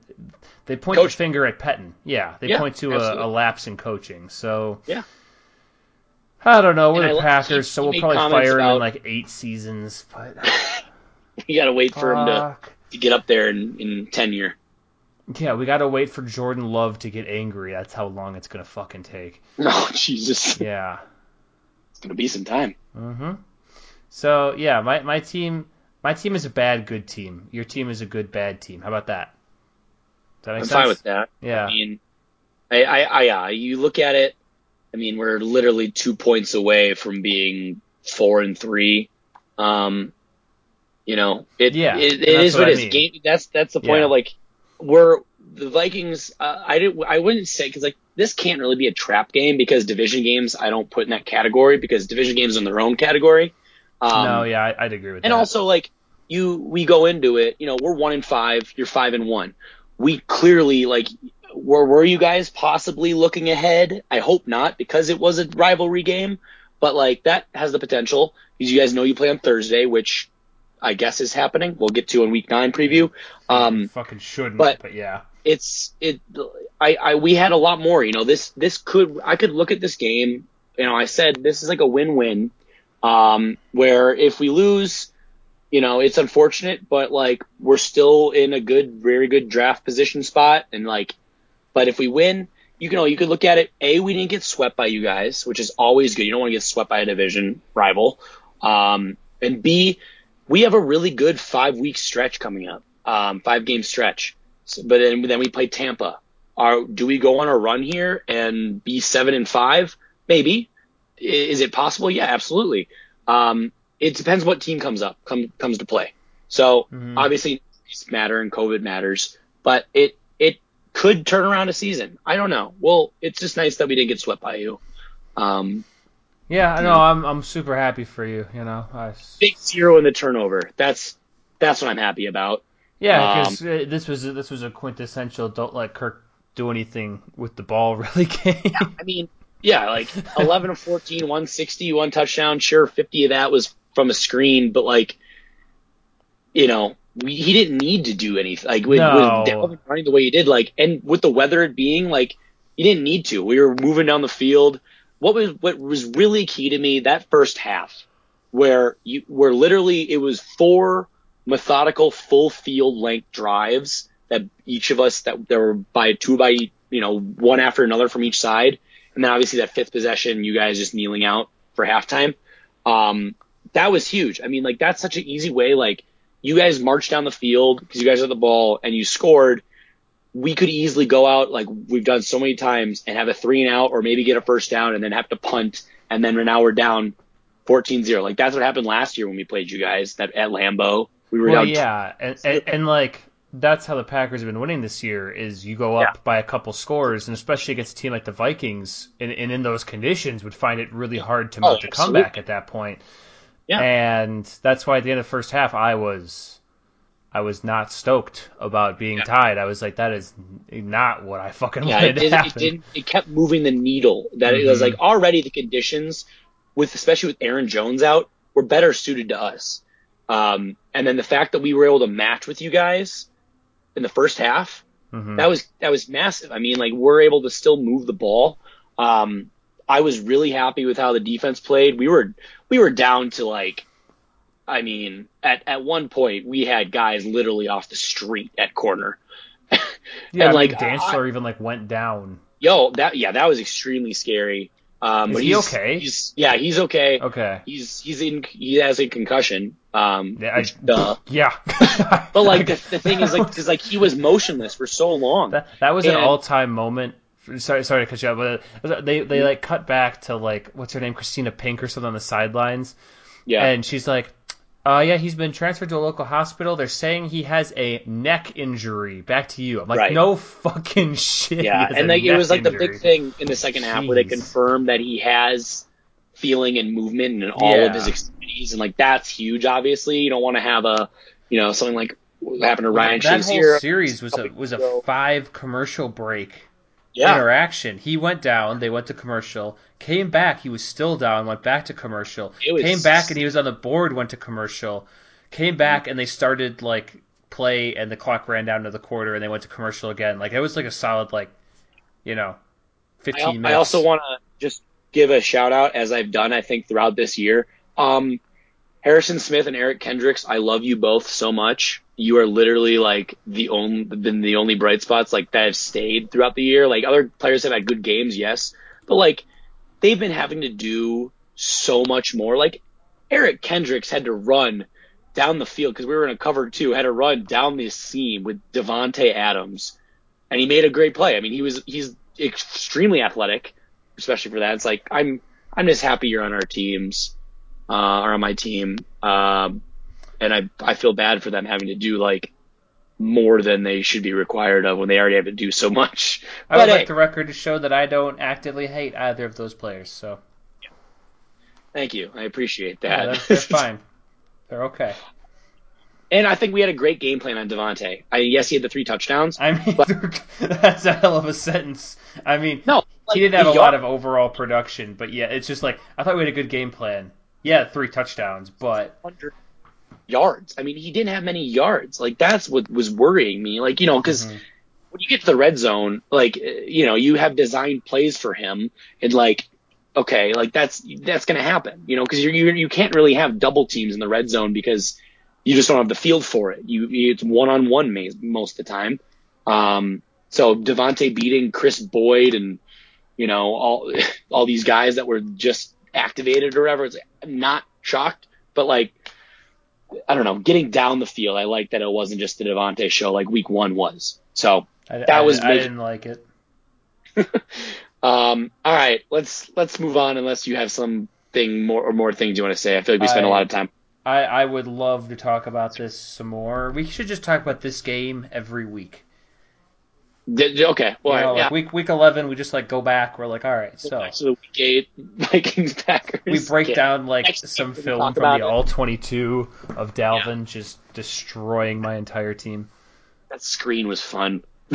B: they point the finger at Pettine. Yeah, they
A: Yeah,
B: point to a, a lapse in coaching. So
A: Yeah.
B: I don't know. We're
A: And
B: the
A: like-
B: Packers,
A: he-
B: so we'll probably fire him in like eight seasons. But <laughs>
A: you gotta wait for him to, to get up there in, in tenure.
B: Yeah, we gotta wait for Jordan Love to get angry. That's how long it's gonna fucking take. <laughs>
A: Oh Jesus,
B: Yeah.
A: it's gonna be some time.
B: hmm So yeah, my my team my team is a bad good team. Your team is a good bad team. How about that? Does that make
A: I'm
B: sense?
A: fine with that.
B: Yeah.
A: I mean, I, I, I, yeah, you look at it. I mean, we're literally two points away from being four and three. Um, you know, it,
B: Yeah,
A: it,
B: and
A: it
B: what
A: what
B: I
A: it is.
B: mean.
A: Game, that's that's the point
B: Yeah.
A: of like, we're the Vikings. Uh, I didn't. I wouldn't say because like this can't really be a trap game because division games I don't put in that category because division games are in their own category. Um,
B: no, yeah, I, I'd agree with
A: and
B: that.
A: And also like you we go into it you know we're one in five you're five and one we clearly like were were you guys possibly looking ahead i hope not because it was a rivalry game but like that has the potential because you guys know you play on thursday which i guess is happening. We'll get to in week nine preview. Um
B: fucking shouldn't,
A: but-
B: but, yeah.
A: it's it I, I we had a lot more you know this this could i could look at this game you know i said this is like a win-win um where if we lose you know it's unfortunate but like we're still in a good very good draft position spot and like but if we win you can you could look at it a we didn't get swept by you guys which is always good. You don't want to get swept by a division rival. Um and b we have a really good five week stretch coming up um five game stretch so, but then, then we play Tampa. Are do we go on a run here and be seven and five? Maybe. Is it possible? Yeah, absolutely. Um, it depends what team comes up come, comes to play. So
B: Mhm.
A: obviously matter and COVID matters, but it it could turn around a season. I don't know. Well, it's just nice that we didn't get swept by you. Um,
B: Yeah, I know. I'm I'm super happy for you. You know, I,
A: big zero in the turnover. That's that's what I'm happy about.
B: yeah,
A: um,
B: because this was this was a quintessential don't let Kirk do anything with the ball <laughs> really game.
A: I mean, yeah, like 11 of 14, 160, one touchdown. Sure, 50 of that was from a screen, but like, you know, we, he didn't need to do anything. Like with,
B: No.
A: with running the way he did, like, and with the weather it being like, he didn't need to. We were moving down the field. What was what was really key to me that first half, where you where literally it was four methodical full field length drives that each of us that there were by two by you know one after another from each side, and then obviously that fifth possession, you guys just kneeling out for halftime. Um, that was huge. I mean, like that's such an easy way. Like you guys marched down the field because you guys had the ball and you scored. We could easily go out like we've done so many times and have a three and out or maybe get a first down and then have to punt and then now we're down 14-0. Like that's what happened last year when we played you guys that at Lambeau. We were
B: well,
A: down
B: yeah, and, and and like that's how the Packers have been winning this year. Is you go up
A: Yeah.
B: by a couple scores, and especially against a team like the Vikings, and, and in those conditions, would find it really hard to
A: Oh,
B: mount a comeback at that point.
A: Yeah.
B: And that's why at the end of the first half, I was. I was not stoked about being
A: Yeah.
B: tied. I was like, "That is not what I fucking
A: Yeah,
B: wanted
A: it,
B: to
A: did, it
B: happen."
A: didn't. It kept moving the needle. That it was
B: Mhm.
A: like already the conditions with, especially with Aaron Jones out, were better suited to us. Um, and then the fact that we were able to match with you guys in the first half,
B: Mhm.
A: that was that was massive. I mean, like we're able to still move the ball. Um, I was really happy with how the defense played. We were we were down to like I mean, at at one point we had guys literally off the street at corner. <laughs>
B: Yeah,
A: And,
B: I
A: like,
B: mean, Dantzler even like went down.
A: Yo, that yeah, that was extremely scary. Um,
B: Is
A: but
B: he
A: he's,
B: okay?
A: He's, yeah, he's okay.
B: Okay.
A: He's he's in he has a concussion. Um,
B: Yeah, I,
A: which, duh. <laughs>
B: yeah. <laughs>
A: But like the, the thing is like because like he was motionless for so long.
B: That, that was an all-time moment. Sorry, sorry to cut you but they they like cut back to like what's her name, Kristina Pink or something on the sidelines,
A: yeah,
B: and she's like, "Uh, yeah, he's been transferred to a local hospital. They're saying he has a neck injury. Back to you." I'm like,
A: Right.
B: "No fucking <laughs> shit."
A: yeah, and it was like the big thing in the second half where they confirmed that he has feeling and movement in all
B: Yeah.
A: of his extremities, and like that's huge. Obviously, you don't want to have a you know something like what happened to Ryan
B: that whole series was a was a five commercial break
A: Yeah,
B: interaction. He went down, they went to commercial, came back, he was still down, went back to commercial,
A: was-
B: came back and he was on the board, went to commercial, came back and they started like play and the clock ran down to the quarter and they went to commercial again. Like it was like a solid like, you know,
A: I,
B: fifteen minutes.
A: I also want to just give a shout out as I've done I think throughout this year. Um, Harrison Smith and Eric Kendricks, I love you both so much. You are literally like the only been the only bright spots like that have stayed throughout the year. Like other players have had good games, yes, but like they've been having to do so much more. Like Eric Kendricks had to run down the field because we were in a cover two, had to run down this seam with Davante Adams, and he made a great play. I mean, he was he's extremely athletic, especially for that. It's like I'm I'm just happy you're on our teams, uh, or on my team, um, and I I feel bad for them having to do like more than they should be required of when they already have to do so much.
B: I would
A: But
B: like
A: hey,
B: the record to show that I don't actively hate either of those players. So
A: thank you, I appreciate
B: yeah,
A: that.
B: they're, they're <laughs> fine. They're okay.
A: and I think we had a great game plan on Davante. I yes, he had the three touchdowns.
B: I mean, <laughs> that's a hell of a sentence. I mean,
A: No, like,
B: he didn't have a
A: the
B: lot of overall production, but yeah, it's just like I thought we had a good game plan. Yeah, three touchdowns, but
A: yards. I mean, he didn't have many yards. Like that's what was worrying me. Like you know, because
B: Mhm.
A: when you get to the red zone, like you know, you have designed plays for him, and like okay, like that's that's gonna happen. You know, because you you you can't really have double teams in the red zone because you just don't have the field for it. You it's one on one most of the time. Um, so Davante beating Kris Boyd and you know all <laughs> all these guys that were just activated or whatever. It's I'm not shocked, but like I don't know, getting down the field, I like that it wasn't just the Davante show like week one was. So
B: I,
A: That
B: I-
A: was
B: I
A: big.
B: didn't like it. <laughs>
A: um all right, let's let's move on unless you have something more or more things you want to say. I feel like we spent a lot of time.
B: I, I would love to talk about this some more. We should just talk about this game every week.
A: Did- okay, well
B: you know,
A: yeah.
B: like week week eleven, we just like go back. We're like, all right, so
A: Back to the week eight <laughs> Vikings Packers.
B: we break
A: Okay.
B: down like
A: Next
B: some film from the all twenty two of Dalvin just destroying my entire team.
A: That screen was fun. <laughs>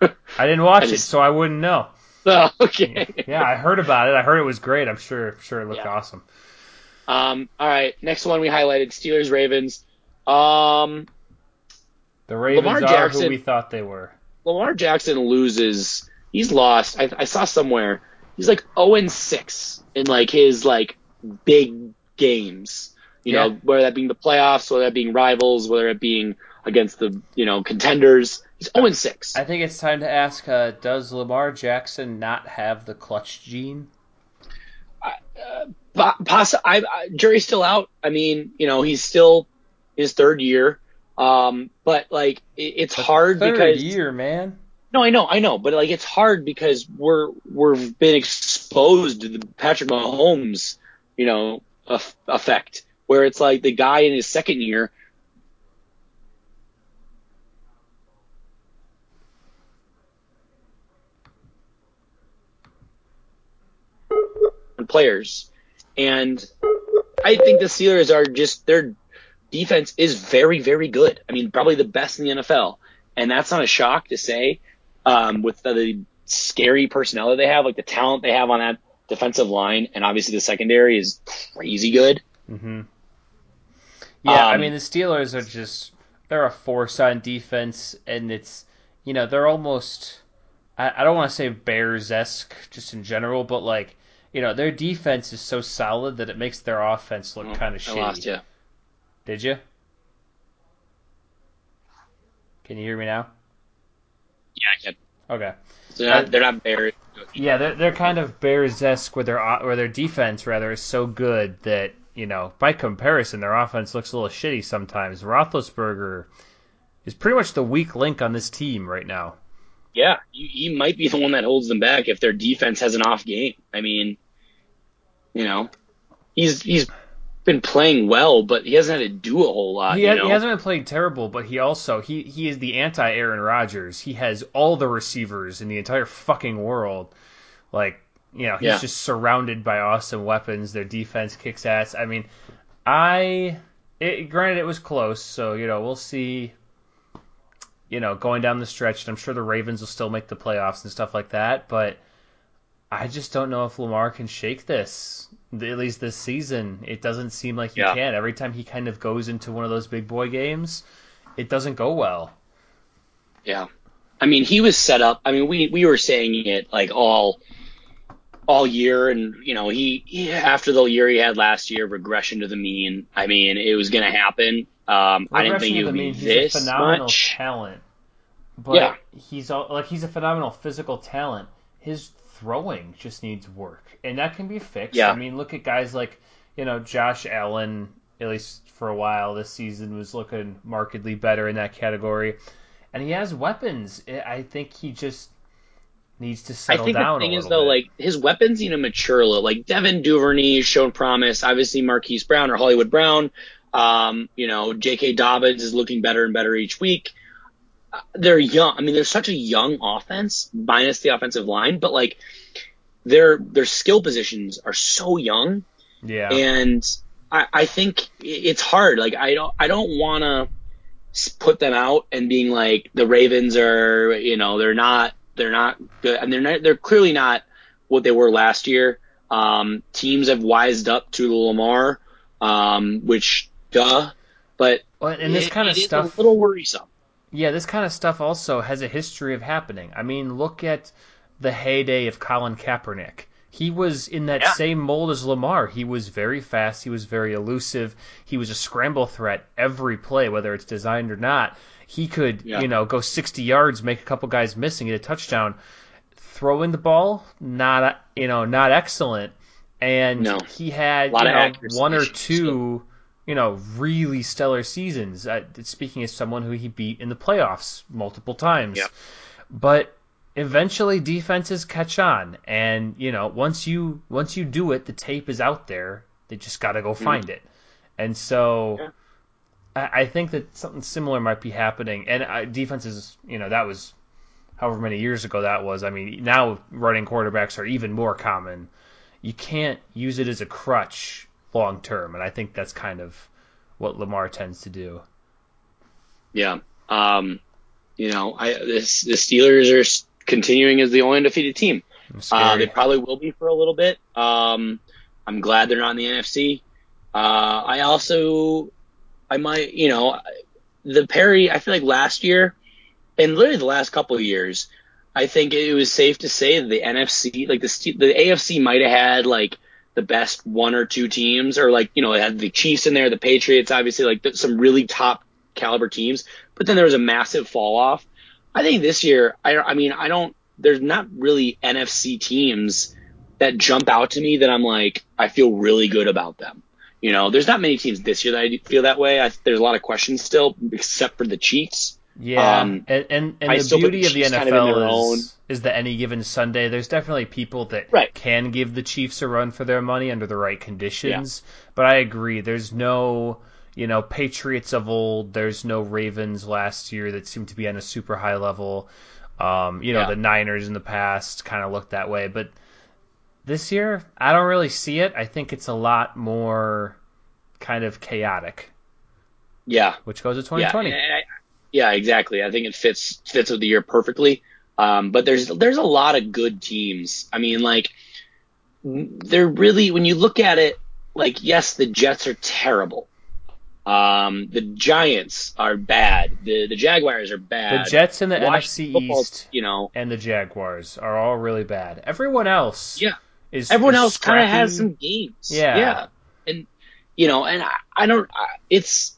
B: I didn't watch
A: I
B: it, so I wouldn't know. <laughs>
A: oh, okay.
B: Yeah, I heard about it. I heard it was great. I'm sure sure it looked
A: Yeah.
B: awesome.
A: Um, all right, next one we highlighted Steelers Ravens. Um,
B: The Ravens
A: Lamar
B: are
A: Jackson-
B: who we thought they were.
A: Lamar Jackson loses. He's lost. I, I saw somewhere he's like 0 and 6 in like his like big games. You
B: Yeah.
A: know, whether that being the playoffs, whether that being rivals, whether it being against the you know contenders. He's 0 and 6.
B: I think it's time to ask: uh, Does Lamar Jackson not have the clutch gene?
A: Poss- I, I, jury's still out. I mean, you know, he's still his third year. Um, but like it, it's hard
B: Third
A: because
B: year, man.
A: No, I know, I know, but like it's hard because we're we're been exposed to the Patrick Mahomes, you know, effect, where it's like the guy in his second year. And players, and I think the Steelers are just their defense is very, very good. I mean, probably the best in the NFL, and that's not a shock to say um, with the, the scary personnel that they have, like the talent they have on that defensive line, and obviously the secondary is crazy good.
B: hmm Yeah, I
A: Um,
B: mean the Steelers are just they're a force on defense, and it's you know they're almost I, I don't want to say Bears esque just in general, but like you know their defense is so solid that it makes their offense look kind of
A: I lost
B: shitty. Did you? Can you hear me now?
A: Yeah, I can.
B: Okay.
A: So they're not, they're not Bears.
B: Yeah, they're they're kind of Bears-esque where their where their defense rather is so good that you know by comparison their offense looks a little shitty sometimes. Roethlisberger is pretty much the weak link on this team right now.
A: Yeah, he, he might be the one that holds them back if their defense has an off game. I mean, you know, he's he's been playing well, but he hasn't had to do a whole lot.
B: He,
A: you
B: ha-
A: know?
B: he hasn't been playing terrible, but he also he he is the anti Aaron Rodgers. He has all the receivers in the entire fucking world. Like you know, he's
A: Yeah.
B: just surrounded by awesome weapons. Their defense kicks ass. I mean, I it, granted it was close, so you know we'll see. You know, going down the stretch, and I'm sure the Ravens will still make the playoffs and stuff like that, but I just don't know if Lamar can shake this. At least this season, it doesn't seem like he
A: Yeah.
B: can. Every time he kind of goes into one of those big boy games, it doesn't go well.
A: Yeah. I mean, he was set up. I mean, we we were saying it like all all year, and you know, he, he after the year he had last year, regression to the mean. I mean, it was going to happen. Um, I didn't think
B: the
A: would be
B: mean, he's
A: this
B: a phenomenal
A: much.
B: talent, but
A: Yeah.
B: he's all, like he's a phenomenal physical talent. His throwing just needs work, and that can be fixed.
A: Yeah.
B: I mean, look at guys like you know Josh Allen. At least for a while this season was looking markedly better in that category, and he has weapons. I think he just needs to settle down.
A: I think
B: down
A: the thing is though,
B: bit.
A: like his weapons need to mature a little. Like Devin Duvernay has shown promise. Obviously, Marquise Brown or Hollywood Brown. Um, you know, J.K. Dobbins is looking better and better each week. They're young. I mean, they're such a young offense, minus the offensive line, but like their their skill positions are so young,
B: yeah,
A: and I, I think it's hard. Like I don't I don't want to put them out and being like the Ravens are you know they're not they're not good and they're not they're clearly not what they were last year. Um, teams have wised up to the Lamar, um, which duh, but
B: and this
A: it-
B: kind of stuff.
A: a little worrisome.
B: Yeah, this kind of stuff also has a history of happening. I mean, look at the heyday of Colin Kaepernick. He was in that
A: Yeah.
B: same mold as Lamar. He was very fast. He was very elusive. He was a scramble threat every play, whether it's designed or not. He could,
A: Yeah.
B: you know, go 60 yards, make a couple guys missing, get a touchdown. Throwing the ball, not, you know, not excellent. And
A: No.
B: he had, you know, one or two you know, really stellar seasons. Uh, speaking as someone who he beat in the playoffs multiple times.
A: Yeah.
B: But eventually defenses catch on and, you know, once you once you do it, the tape is out there. They just got to go find it. And so
A: Yeah.
B: I, I think that something similar might be happening. And uh, defenses, you know, that was however many years ago that was. I mean, now running quarterbacks are even more common. You can't use it as a crutch long term, and I think that's kind of what Lamar tends to do.
A: Yeah. Um, you know, I this the Steelers are continuing as the only undefeated team. Uh, they probably will be for a little bit. Um, I'm glad they're not in the NFC. Uh, I also, I might, you know, the Perry. I feel like last year, and literally the last couple of years, I think it was safe to say that the NFC, like the the AFC, might have had like the best one or two teams, or like you know, it had the Chiefs in there, the Patriots, obviously, like some really top caliber teams. But then there was a massive fall off. I think this year, I, I mean, I don't. There's not really NFC teams that jump out to me that I'm like, I feel really good about them. You know, there's not many teams this year that I feel that way. I, there's a lot of questions still, except for the Chiefs.
B: Yeah,
A: Um,
B: and and, and the beauty
A: the
B: of the
A: Chiefs kind of in
B: NFL
A: their own-
B: is, is that any given Sunday, there's definitely people that
A: Right.
B: can give the Chiefs a run for their money under the right conditions. But I agree, there's no, you know, Patriots of old. There's no Ravens last year that seemed to be on a super high level. Um, you know,
A: Yeah.
B: the Niners in the past kind of looked that way, but this year I don't really see it. I think it's a lot more kind of chaotic,
A: Yeah,
B: which goes to 2020.
A: Yeah, I- yeah, exactly. I think it fits fits with the year perfectly. Um, but there's there's a lot of good teams. I mean, like they're really when you look at it, like yes, the Jets are terrible. Um, the Giants are bad. The the Jaguars are bad. The.
B: Jets and the
A: Washington
B: NFC East
A: you know,
B: and the Jaguars are all really bad. Everyone else,
A: Yeah.
B: is
A: everyone
B: is
A: else kind of has some games.
B: Yeah.
A: yeah, and you know, and I, I don't. I, it's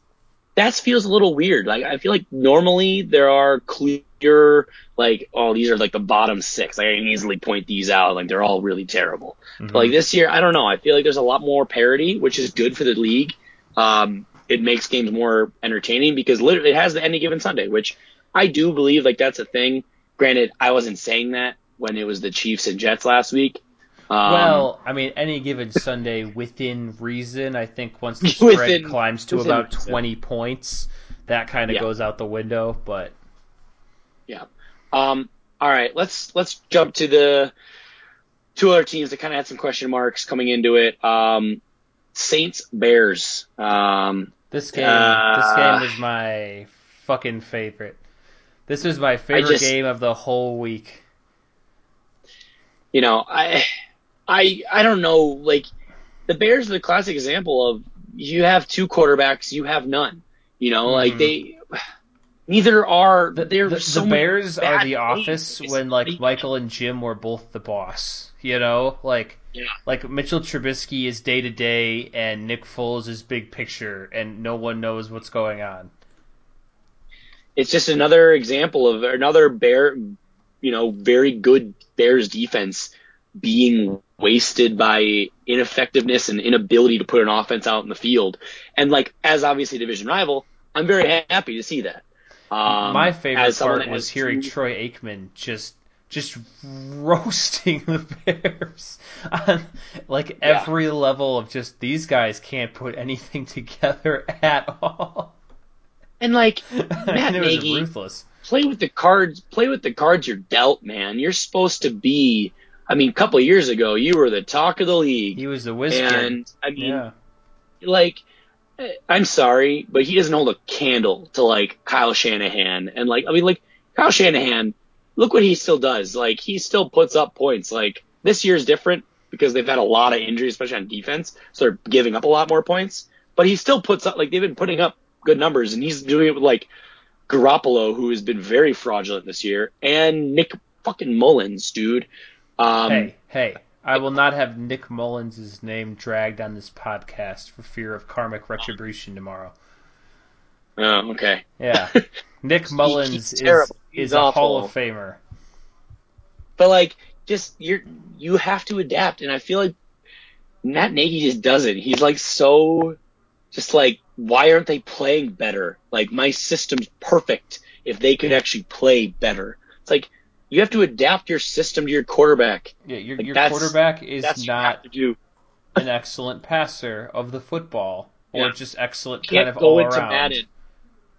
A: that feels a little weird. Like I feel like normally there are clear like oh these are like the bottom six. Like I can easily point these out. Like they're all really terrible.
B: Mhm.
A: But like this year, I don't know. I feel like there's a lot more parity, which is good for the league. Um, it makes games more entertaining because literally it has the any given Sunday, which I do believe like that's a thing. Granted, I wasn't saying that when it was the Chiefs and Jets last week. Um,
B: well, I mean, any given Sunday within reason, I think once the <laughs> spread
A: Within-
B: climbs to about
A: reason.
B: 20 points, that kind of
A: Yeah.
B: goes out the window. But yeah.
A: Um, all right, let's let's jump to the two other teams that kind of had some question marks coming into it. Um, Saints Bears. Um,
B: this game,
A: Uh,
B: this game was my fucking favorite. This was my favorite
A: just-
B: game of the whole week.
A: you know, I I I don't know. Like the Bears are the classic example of you have two quarterbacks, you have none. You know, like
B: Mhm.
A: they neither are.
B: The,
A: they're
B: the,
A: so
B: the Bears are the office when like
A: like-
B: Michael and Jim were both the boss. You know, like
A: Yeah.
B: like Mitchell Trubisky is day to day and Nick Foles is big picture, and no one knows what's going on.
A: it's just another example of another bear, you know, very good Bears defense being wasted by ineffectiveness and inability to put an offense out in the field. And like, as obviously a division rival, I'm very happy to see that. Um,
B: My favorite part was hearing
A: two-
B: Troy Aikman just just <laughs> roasting the Bears on <laughs> like
A: Yeah.
B: every level of just these guys can't put anything <laughs> together at all.
A: and like Matt Nagy,
B: ruthless.
A: play with the cards, play with the cards you're dealt, man. You're supposed to be. I mean, a couple years ago, you were the talk of the league,
B: He was the whiz kid.
A: and I mean,
B: Yeah.
A: like I'm sorry, but he doesn't hold a candle to like Kyle Shanahan and like I mean like Kyle Shanahan, look what he still does. Like he still puts up points. Like this year's different because they've had a lot of injuries, especially on defense, so they're giving up a lot more points. But he still puts up like they've been putting up good numbers, and he's doing it with like Garoppolo, who has been very fraudulent this year, and Nick fucking Mullens, dude. Um,
B: hey, hey, I will not have Nick Mullens' name dragged on this podcast for fear of karmic retribution tomorrow.
A: Oh, okay.
B: Yeah. <laughs> Nick
A: Mullens
B: is, is a Hall of Famer.
A: But like, just you're you have to adapt, and I feel like Matt Nagy just doesn't. He's like so, just like, why aren't they playing better? Like my system's perfect. If they could actually play better, it's like you have to adapt your system to your quarterback.
B: Yeah, your,
A: Like,
B: your quarterback is
A: That's what you have
B: not an excellent passer of the football, or
A: Yeah.
B: just excellent
A: You
B: kind of all
A: into
B: around.
A: Madden.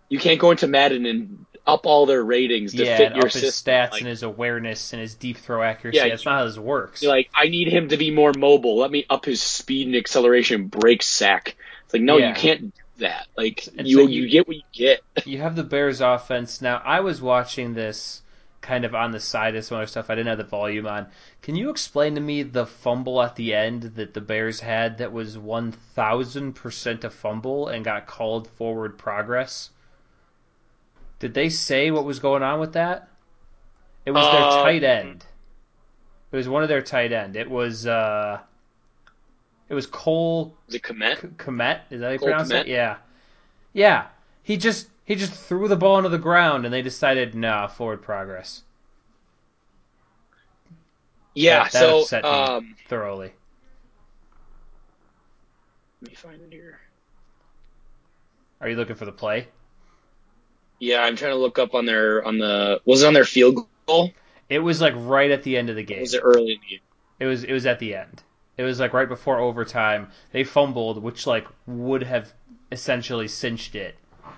A: You can't go into Madden and up all their ratings to
B: yeah,
A: fit your
B: up his stats
A: Like,
B: and his awareness and his deep throw accuracy.
A: Yeah,
B: That's not how this works.
A: Like, I need him to be more mobile. Let me up his speed and acceleration, break sack. It's like, no,
B: Yeah.
A: you can't do that. Like, you,
B: so
A: you
B: you-
A: get what you get. <laughs>
B: you have the Bears offense now. I was watching this kind of on the side of some other stuff. I didn't have the volume on. Can you explain to me the fumble at the end that the Bears had that was one thousand percent a fumble and got called forward progress? Did they say what was going on with that? It was their
A: Uh,
B: tight end. It was one of their tight end. It was uh, it was Cole
A: it Komet?
B: Komet, is that how you pronounce
A: Kmet?
B: it? Yeah, yeah. He just he just threw the ball into the ground, and they decided, nah, forward progress.
A: Yeah,
B: That- that
A: so,
B: upset me.
A: um,
B: Thoroughly.
A: let me find it here.
B: Are you looking for the play?
A: Yeah, I'm trying to look up on their, on the, was it on their field goal?
B: It was like right at the end of the game.
A: was it early in the game?
B: It was it was at the end. It was like right before overtime. They fumbled, which like would have essentially cinched it.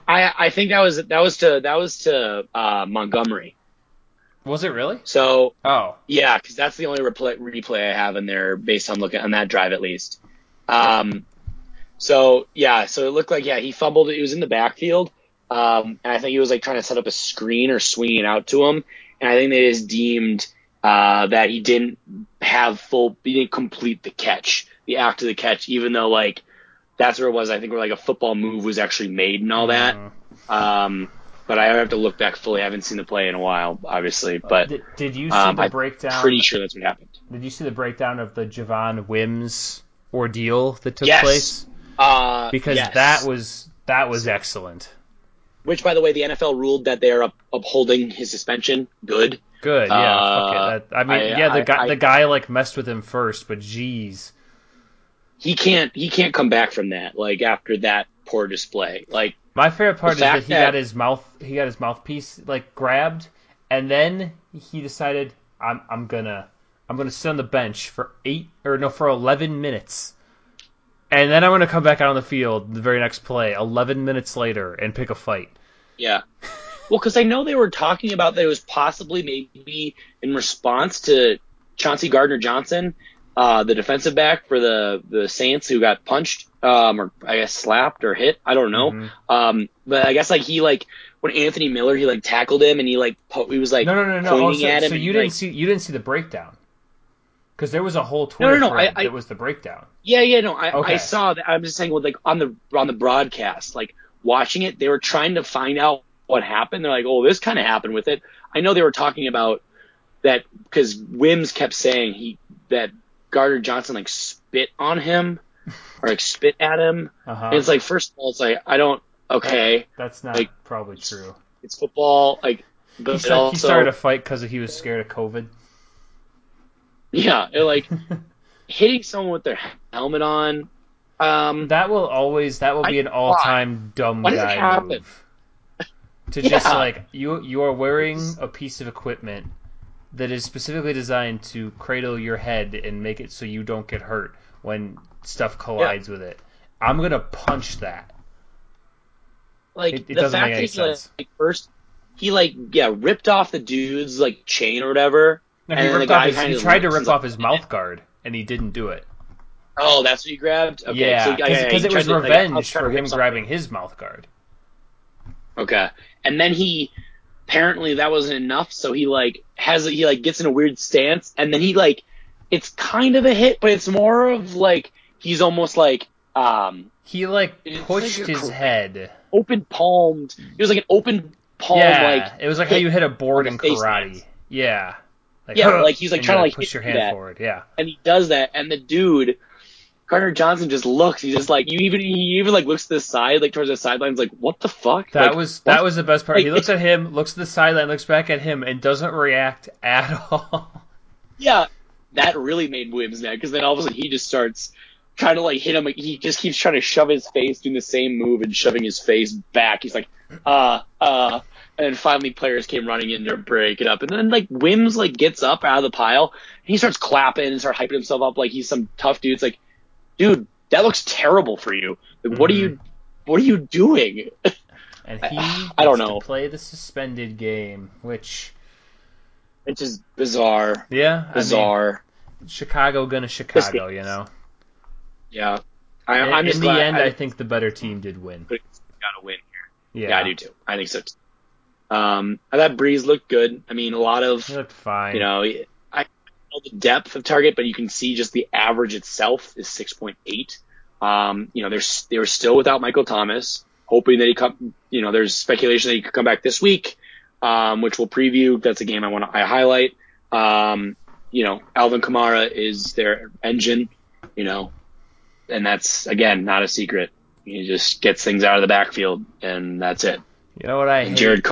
A: I, I think that was, that was to, that was to, uh, Montgomery.
B: Was it really?
A: So,
B: Oh,
A: Yeah, because that's the only replay, replay I have in there based on looking on that drive at least. Um, so yeah, so it looked like yeah he fumbled. It was in the backfield, um, and I think he was like trying to set up a screen or swinging it out to him, and I think they just deemed uh, that he didn't have full, he didn't complete the catch, the act of the catch, even though like that's where it was. I think where like a football move was actually made and all that.
B: Mm.
A: Um, but I have to look back fully. I haven't seen the play in a while, obviously, but
B: Did, did you see
A: um,
B: the
A: I'm
B: breakdown?
A: pretty sure that's what happened.
B: Did you see the breakdown of the Javon Wims ordeal that took
A: Yes.
B: place?
A: Uh,
B: because
A: yes.
B: that was that was excellent.
A: Which, by the way, the NFL ruled that they are up, upholding his suspension. Good.
B: Good, yeah.
A: Uh,
B: fuck it. That, I mean,
A: I-
B: yeah, the
A: I-
B: guy
A: I-
B: the guy like messed with him first, but geez,
A: He can't. He can't come back from that. Like after that poor display. Like
B: my favorite part is that he
A: that-
B: got his mouth he got his mouthpiece like grabbed, and then he decided I'm I'm gonna I'm gonna sit on the bench for eight or no for eleven minutes. And then I'm going to come back out on the field the very next play, 11 minutes later, and pick a fight.
A: Yeah. Well, because I know they were talking about that it was possibly maybe in response to Chauncey Gardner Johnson, uh, the defensive back for the, the Saints who got punched, um, or I guess slapped or hit. I don't know.
B: Mhm.
A: Um, but I guess like he like when Anthony Miller he like tackled him and he like po- he was like
B: No, no, no, no. Oh,
A: pointing
B: so,
A: at him.
B: so you
A: like-
B: didn't see you didn't see the breakdown because there was a whole Twitter
A: no, no,
B: thread
A: I- I-
B: that was the breakdown.
A: Yeah, yeah, no, I,
B: Okay.
A: I saw that. I'm just saying, with like on the on the broadcast, like watching it, they were trying to find out what happened. They're like, oh, this kind of happened with it. I know they were talking about that because Wims kept saying he that Gardner Johnson like spit on him or like spit at him.
B: Uh-huh.
A: And it's like, first of all, it's like I don't. Okay,
B: That's not
A: like-
B: probably true.
A: it's football. Like, but
B: He,
A: it
B: start,
A: also,
B: he started a fight because he was scared of COVID.
A: yeah, it, like <laughs> hitting someone with their helmet on. Um,
B: That will always that will be an all time dumb
A: Why does it
B: guy
A: happen?
B: move. To just like you you are wearing a piece of equipment that is specifically designed to cradle your head and make it so you don't get hurt when stuff collides with it. I'm gonna punch that.
A: Like
B: It- it
A: the
B: doesn't
A: fact that he like, first he like yeah ripped off the dude's like chain or whatever.
B: No,
A: And
B: he
A: the
B: ripped off
A: guy
B: his, he tried to rip
A: like-
B: off his mouth guard and he didn't do it.
A: Oh, that's what he grabbed. Okay,
B: yeah,
A: so,
B: because
A: yeah,
B: it was
A: to,
B: revenge for him
A: something.
B: grabbing his mouth guard.
A: Okay, and then he apparently that wasn't enough, so he like has he like gets in a weird stance, and then he like it's kind of a hit, but it's more of like he's almost like um
B: He like pushed
A: like
B: his
A: cor-
B: head.
A: open palmed. It was like an open palm
B: yeah,
A: like
B: it was like how you hit a board in karate.
A: stance.
B: Yeah. Like,
A: Yeah, <laughs> like he's, like, trying to, like,
B: push your hand
A: that.
B: forward. Yeah.
A: and he does that, and the dude, Gardner Johnson, just looks. He's just like you even he even like looks to the side, like towards the sidelines, like what the fuck?
B: That
A: Like,
B: was
A: what?
B: that was the best part.
A: Like,
B: he looks at him, looks to the sideline, looks back at him, and doesn't react at <laughs> all.
A: yeah. That really made Williams mad because then all of a sudden he just starts trying to like hit him. Like, he just keeps trying to shove his face, doing the same move and shoving his face back. He's like, uh, uh. And then finally players came running in to break it up. And then like Wims like gets up out of the pile and he starts clapping and start hyping himself up like he's some tough dude. It's like, dude, that looks terrible for you. Like, what are you, what are you doing? <laughs>
B: And he
A: I don't know.
B: play the suspended game, which
A: which is bizarre,
B: yeah, I
A: bizarre.
B: mean, Chicago gonna Chicago, you know.
A: yeah. I,
B: In,
A: just
B: in the end,
A: I,
B: I think the better team did win.
A: got to win.
B: Yeah,
A: Yeah. I do too. I think so. Too. Um, I thought Brees looked good. I mean, a lot of
B: He looked fine.
A: you know, I know the depth of target, but you can see just the average itself is 6.8. Um, you know, there's they were still without Michael Thomas, hoping that he come. You know, there's speculation that he could come back this week, um, which we'll preview. That's a game I want to I highlight. Um, you know, Alvin Kamara is their engine. You know, and that's again not a secret. He just gets things out of the backfield, and that's it.
B: you know what I
A: And
B: hate?
A: Jared,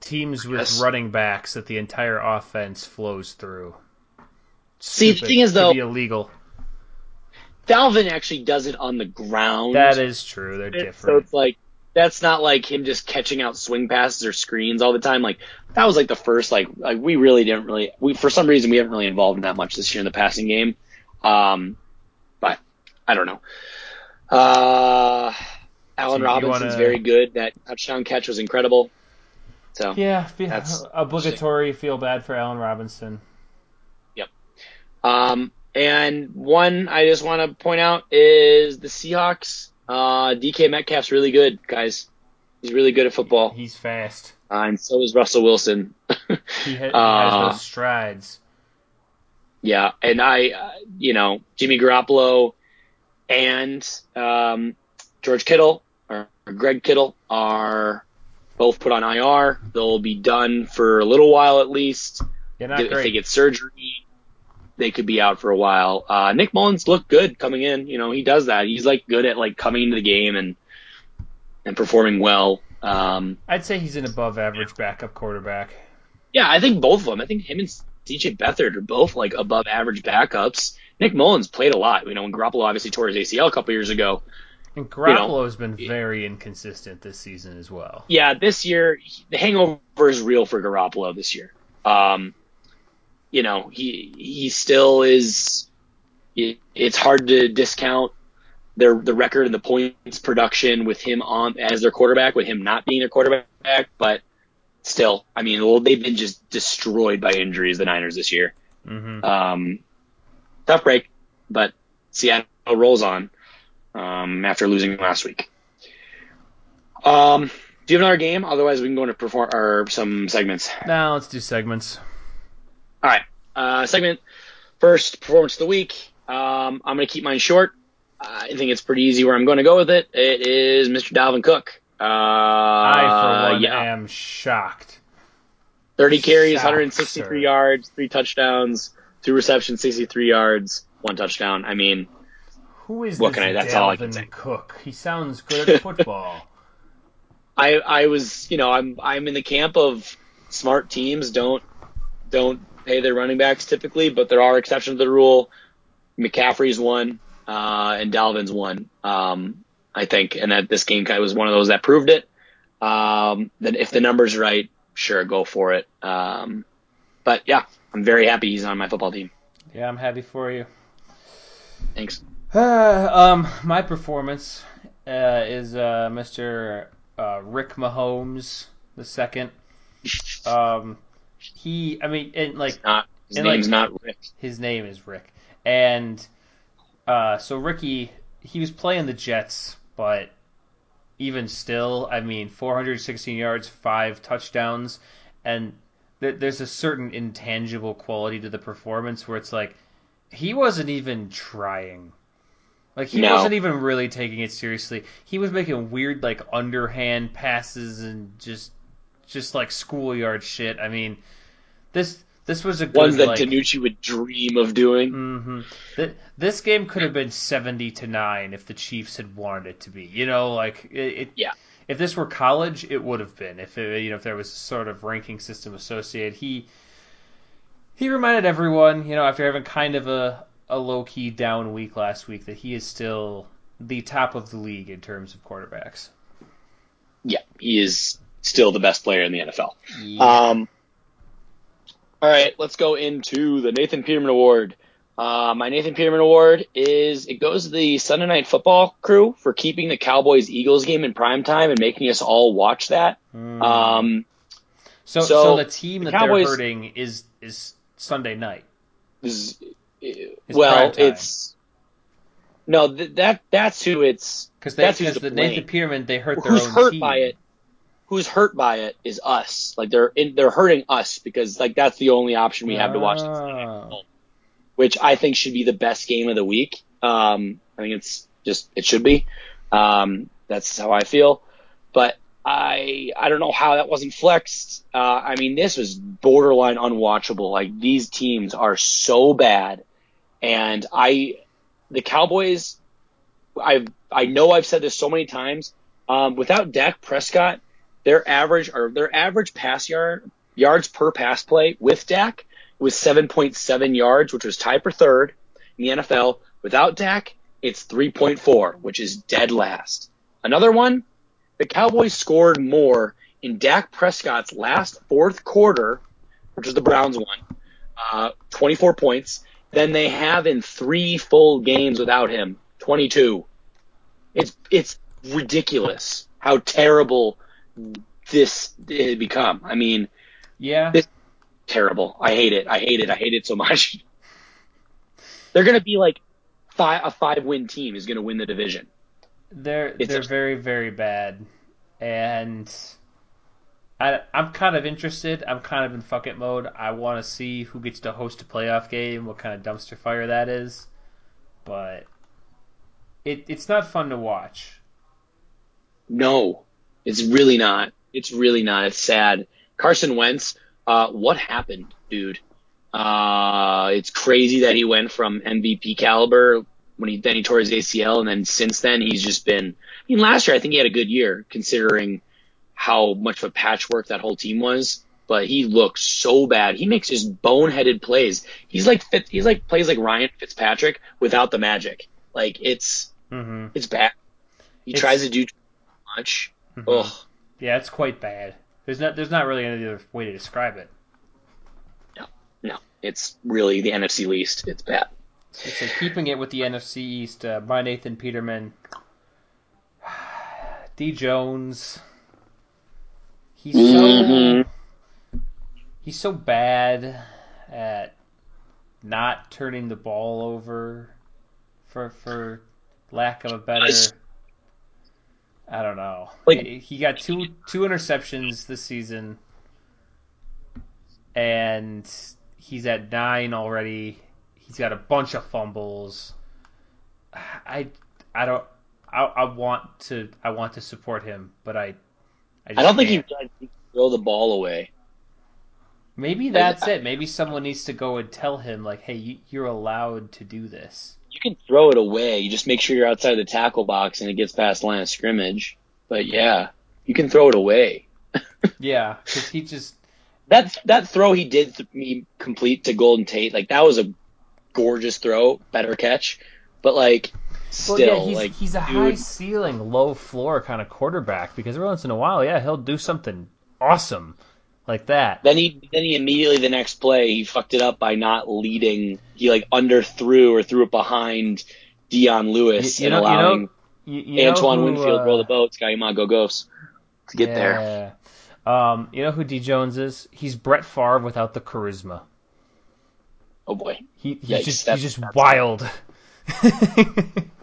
B: Teams with
A: Yes.
B: running backs that the entire offense flows through.
A: See, the thing is, though-
B: be illegal.
A: Dalvin actually does it on the ground.
B: That is true. They're
A: it, So it's like that's not like him just catching out swing passes or screens all the time. Like that was like the first like like we really didn't really we for some reason we haven't really involved in that much this year in the passing game. Um, but I don't know. Uh, Allen
B: So
A: Robinson's
B: wanna-
A: very good. That touchdown catch was incredible. So
B: Yeah,
A: That's
B: obligatory. Feel bad for Allen Robinson.
A: Um, and one I just want to point out is the Seahawks. Uh, DK Metcalf's really good, guys. He's really good at football,
B: He's fast.
A: uh, and so is Russell Wilson. <laughs>
B: He, ha-
A: Uh,
B: has those strides.
A: yeah, and I, uh, you know, Jimmy Garoppolo and um, George Kittle or Greg Kittle are both put on IR. They'll be done for a little while at least
B: You're not
A: if they get surgery. They could be out for a while. Uh, Nick Mullens looked good coming in. You know, he does that. He's like good at like coming into the game and and performing well. Um,
B: I'd say he's an above average backup quarterback.
A: yeah, I think both of them. I think him and CJ Beathard are both like above average backups. Nick Mullens played a lot. You know, when Garoppolo obviously tore his ACL a couple years ago.
B: And Garoppolo's been very inconsistent this season as well.
A: Yeah, this year the hangover is real for Garoppolo this year. Um, you know, he he still is. It's hard to discount their the record and the points production with him on as their quarterback, with him not being their quarterback. But still, I mean, well, they've been just destroyed by injuries. The Niners this year.
B: Mm-hmm.
A: Um, tough break, but Seattle rolls on um, after losing last week. Um, do you have another game? Otherwise, we can go into perform or some segments.
B: Now let's do segments.
A: All right. Uh, segment first, performance of the week. Um, I'm going to keep mine short. I think it's pretty easy where I'm going to go with it. It is Mr. Dalvin Cook. Uh,
B: I, for one,
A: yeah.
B: am shocked.
A: 30 carries,
B: Shocked,
A: 163
B: sir.
A: yards, three touchdowns, two receptions, 63 yards, one touchdown. I mean,
B: Who is
A: What
B: this
A: can I- that's all I can
B: Dalvin
A: say.
B: Cook? He sounds good <laughs> at football.
A: I I was you know I'm I'm in the camp of smart teams don't don't pay their running backs typically, but there are exceptions to the rule. McCaffrey's one, uh, and Dalvin's one. Um, I think, and that this game kind of was one of those that proved it. Um, then if the numbers right, sure, go for it. Um, but yeah, I'm very happy he's on my football team.
B: yeah, I'm happy for you.
A: Thanks. <sighs>
B: um, my performance uh, is uh, Mr. Uh, Rick Mahomes the second. <laughs> Um, he, I mean, and like
A: Not his
B: And, like-
A: name's not Rick.
B: his name is Rick, and uh, so Ricky, he was playing the Jets, but even still, I mean, 416 yards, five touchdowns, and th- there's a certain intangible quality to the performance where it's like he wasn't even trying. Like he
A: No.
B: wasn't even really taking it seriously. He was making weird like underhand passes and just just like schoolyard shit. I mean, this this was a good
A: Ones that
B: like,
A: Danucci would dream of doing.
B: hmm Th- this game could have been seventy to nine if the Chiefs had wanted it to be. You know, like it. it
A: Yeah.
B: If this were college, it would have been. If it, you know, if there was a sort of ranking system associated, he he reminded everyone, you know, after having kind of a a low key down week last week, that he is still the top of the league in terms of quarterbacks.
A: Yeah, he is still the best player in the NFL. Um, all right, let's go into the Nathan Peterman Award. Uh, my Nathan Peterman Award is it goes to the Sunday Night Football crew for keeping the Cowboys Eagles game in prime time and making us all watch that.
B: Mm.
A: Um,
B: so, so,
A: so
B: the team
A: the
B: that
A: Cowboys-
B: they're hurting is is Sunday night.
A: is,
B: prime
A: well, it's no th- that that's who it's
B: Because
A: That's who's
B: the Nathan
A: blame.
B: Peterman they hurt their
A: who's
B: own
A: hurt
B: team.
A: by it. Who's hurt by it is us. Like they're in, they're hurting us because like that's the only option we have to watch.
B: Ah.
A: which I think should be the best game of the week. Um, I think it's just it should be. Um, that's how I feel. But I I don't know how that wasn't flexed. Uh, I mean, this was borderline unwatchable. Like these teams are so bad, and I the Cowboys. I I know I've said this so many times. Um, without Dak Prescott, their average or their average pass yard yards per pass play with Dak was 7.7 yards, which was tied for third in the NFL. Without Dak, it's 3.4, which is dead last. Another one, the Cowboys scored more in Dak Prescott's last fourth quarter, which was the Browns one, uh, 24 points, than they have in three full games without him, 22. It's it's ridiculous how terrible this had become. I mean,
B: Yeah,
A: This- terrible. I hate it. I hate it. I hate it so much. <laughs> They're gonna be like five, a five win team is gonna win the division.
B: they're
A: it's
B: they're
A: a-
B: very very bad, and I I'm kind of interested. I'm kind of in fuck it mode. I want to see who gets to host a playoff game, what kind of dumpster fire that is, but it it's not fun to watch.
A: No, it's really not. It's really not. It's sad. Carson Wentz, uh, what happened, dude? Uh, it's crazy that he went from MVP caliber when he then he tore his ACL, and then since then he's just been. I mean, last year I think he had a good year considering how much of a patchwork that whole team was. But he looked so bad. He makes just boneheaded plays. He's like he's like plays like Ryan Fitzpatrick without the magic. Like it's
B: Mm-hmm.
A: it's bad. He
B: It's-
A: tries to do too much.
B: Mhm.
A: Ugh.
B: Yeah, it's quite bad. There's not there's not really any other way to describe it.
A: No, no, it's really the NFC least. It's bad.
B: It's like keeping it with the NFC East. Uh, by Nathan Peterman, <sighs> D Jones. He's so
A: Mhm.
B: he's so bad at not turning the ball over for for lack of a better
A: Nice.
B: I don't know.
A: Like-
B: he, he got two two interceptions this season and he's at 9 already. He's got a bunch of fumbles. I I don't I, I want to I want to support him, but I I, just
A: I don't think
B: can't.
A: does he throw the ball away.
B: Maybe that's it. Maybe someone needs to go and tell him, like, hey, you, you're allowed to do this.
A: You can throw it away. You just make sure you're outside the tackle box and it gets past line of scrimmage. But yeah, you can throw it away. <laughs>
B: Yeah, because he just.
A: That that throw he did th- me complete to Golden Tate, like that was a gorgeous throw, better catch. But like still,
B: Well, yeah, he's,
A: like
B: he's a
A: dude,
B: high ceiling, low floor kind of quarterback because every once in a while, yeah, he'll do something awesome like that.
A: Then he then he immediately the next play he fucked it up by not leading. He like underthrew or threw it behind Dion Lewis
B: You- you
A: and
B: know- you know-
A: allowing
B: You, know
A: Antoine
B: who,
A: Winfield
B: uh,
A: roll the boat. Sky go Ghosts to get there.
B: Um, you know who D Jones is? He's Brett Favre without the charisma.
A: Oh boy,
B: He, he's
A: Yikes,
B: just he's just wild. <laughs>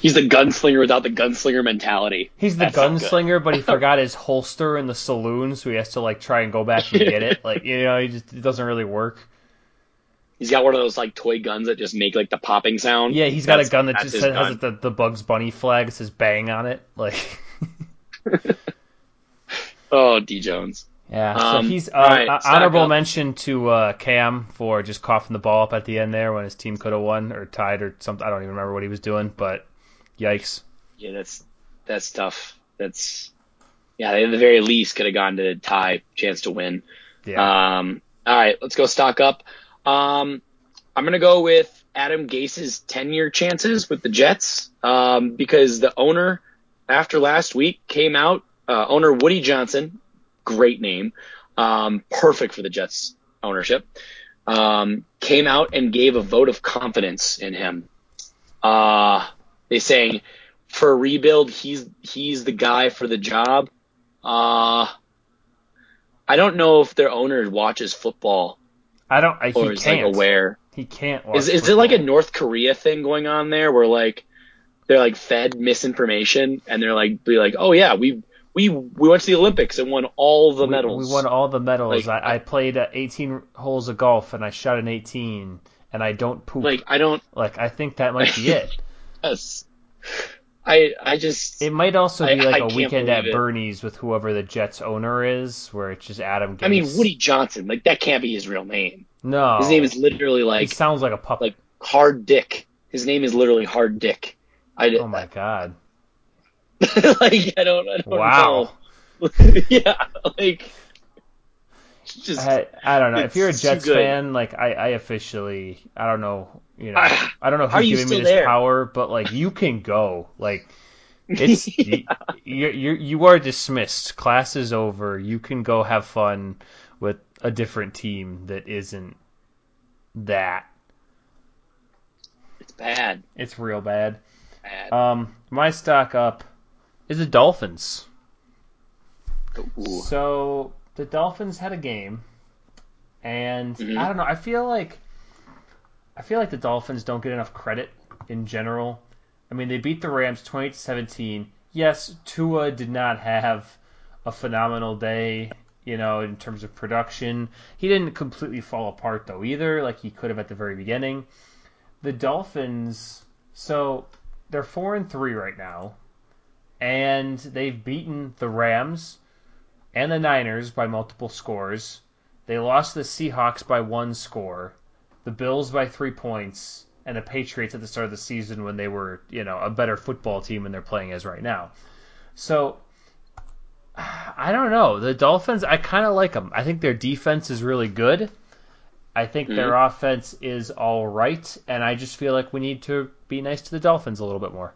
A: he's the gunslinger without the gunslinger mentality.
B: He's the
A: That's
B: gunslinger, but he <laughs> forgot his holster in the saloon, so he has to like try and go back and get it. Like you know, he just it doesn't really work.
A: He's got one of those like toy guns that just make like the popping sound.
B: Yeah, he's got a gun that just has the, the Bugs Bunny flag. It says "bang" on it. Like, <laughs>
A: Oh, D Jones.
B: Yeah.
A: Um,
B: so he's uh,
A: alright,
B: uh, honorable mention to uh, Cam for just coughing the ball up at the end there when his team could have won or tied or something. I don't even remember what he was doing, but yikes.
A: Yeah, that's that's tough. That's yeah. They at the very least could have gone to tie, chance to win.
B: Yeah.
A: Um, all right, let's go stock up. Um, I'm gonna go with Adam Gase's 10 year chances with the Jets um, because the owner after last week came out. Uh, owner Woody Johnson, great name, um, perfect for the Jets ownership. Um, came out and gave a vote of confidence in him. Uh, they saying for a rebuild, he's he's the guy for the job. Uh, I don't know if their owner watches football
B: I don't. I,
A: or
B: he
A: is
B: can't.
A: like aware.
B: He can't. Watch
A: Is is it like a. North Korea thing going on there where like they're like fed misinformation and they're like be like, oh yeah, we we we went to the Olympics and won all the
B: we,
A: medals.
B: We won all the medals.
A: Like-
B: I, I played uh, 18 holes of golf and I shot an 18, and I don't poop.
A: like I don't.
B: Like I think that might be it. <laughs>
A: Yes. I I just
B: It might also be like
A: I
B: a weekend at
A: it.
B: Bernie's with whoever the Jets owner is, where it's just Adam. Gase.
A: I mean Woody Johnson like that can't be his real name.
B: No,
A: His name is literally
B: He
A: like
B: sounds like a puppet.
A: like Hard Dick. His name is literally Hard Dick. I
B: oh my god! <laughs>
A: like I don't I don't
B: Wow.
A: know. <laughs> yeah, like just
B: I, I don't know. If you're a Jets fan, like I, I officially, I don't know, you know,
A: Ah,
B: I don't know
A: how are
B: who's
A: you
B: giving me this
A: there?
B: power, but like you can go. Like it's <laughs> you, you you you are dismissed. Class is over. You can go have fun with a different team that isn't that.
A: it's bad.
B: It's real bad.
A: Bad.
B: Um, my stock up is the Dolphins.
A: Ooh.
B: So the Dolphins had a game, and
A: Mhm.
B: I don't know. I feel like I feel like the Dolphins don't get enough credit in general. I mean, they beat the Rams twenty to seventeen. Yes, Tua did not have a phenomenal day, you know, in terms of production. He didn't completely fall apart though either, like he could have at the very beginning. The Dolphins, so they're four and three right now, and they've beaten the Rams and the Niners by multiple scores. They lost the Seahawks by one score, the Bills by three points, and the Patriots at the start of the season when they were, you know, a better football team than they're playing as right now. So I don't know. The Dolphins, I kind of like them. I think their defense is really good. I think mm-hmm. their offense is all right, and I just feel like we need to be nice to the Dolphins a little bit more.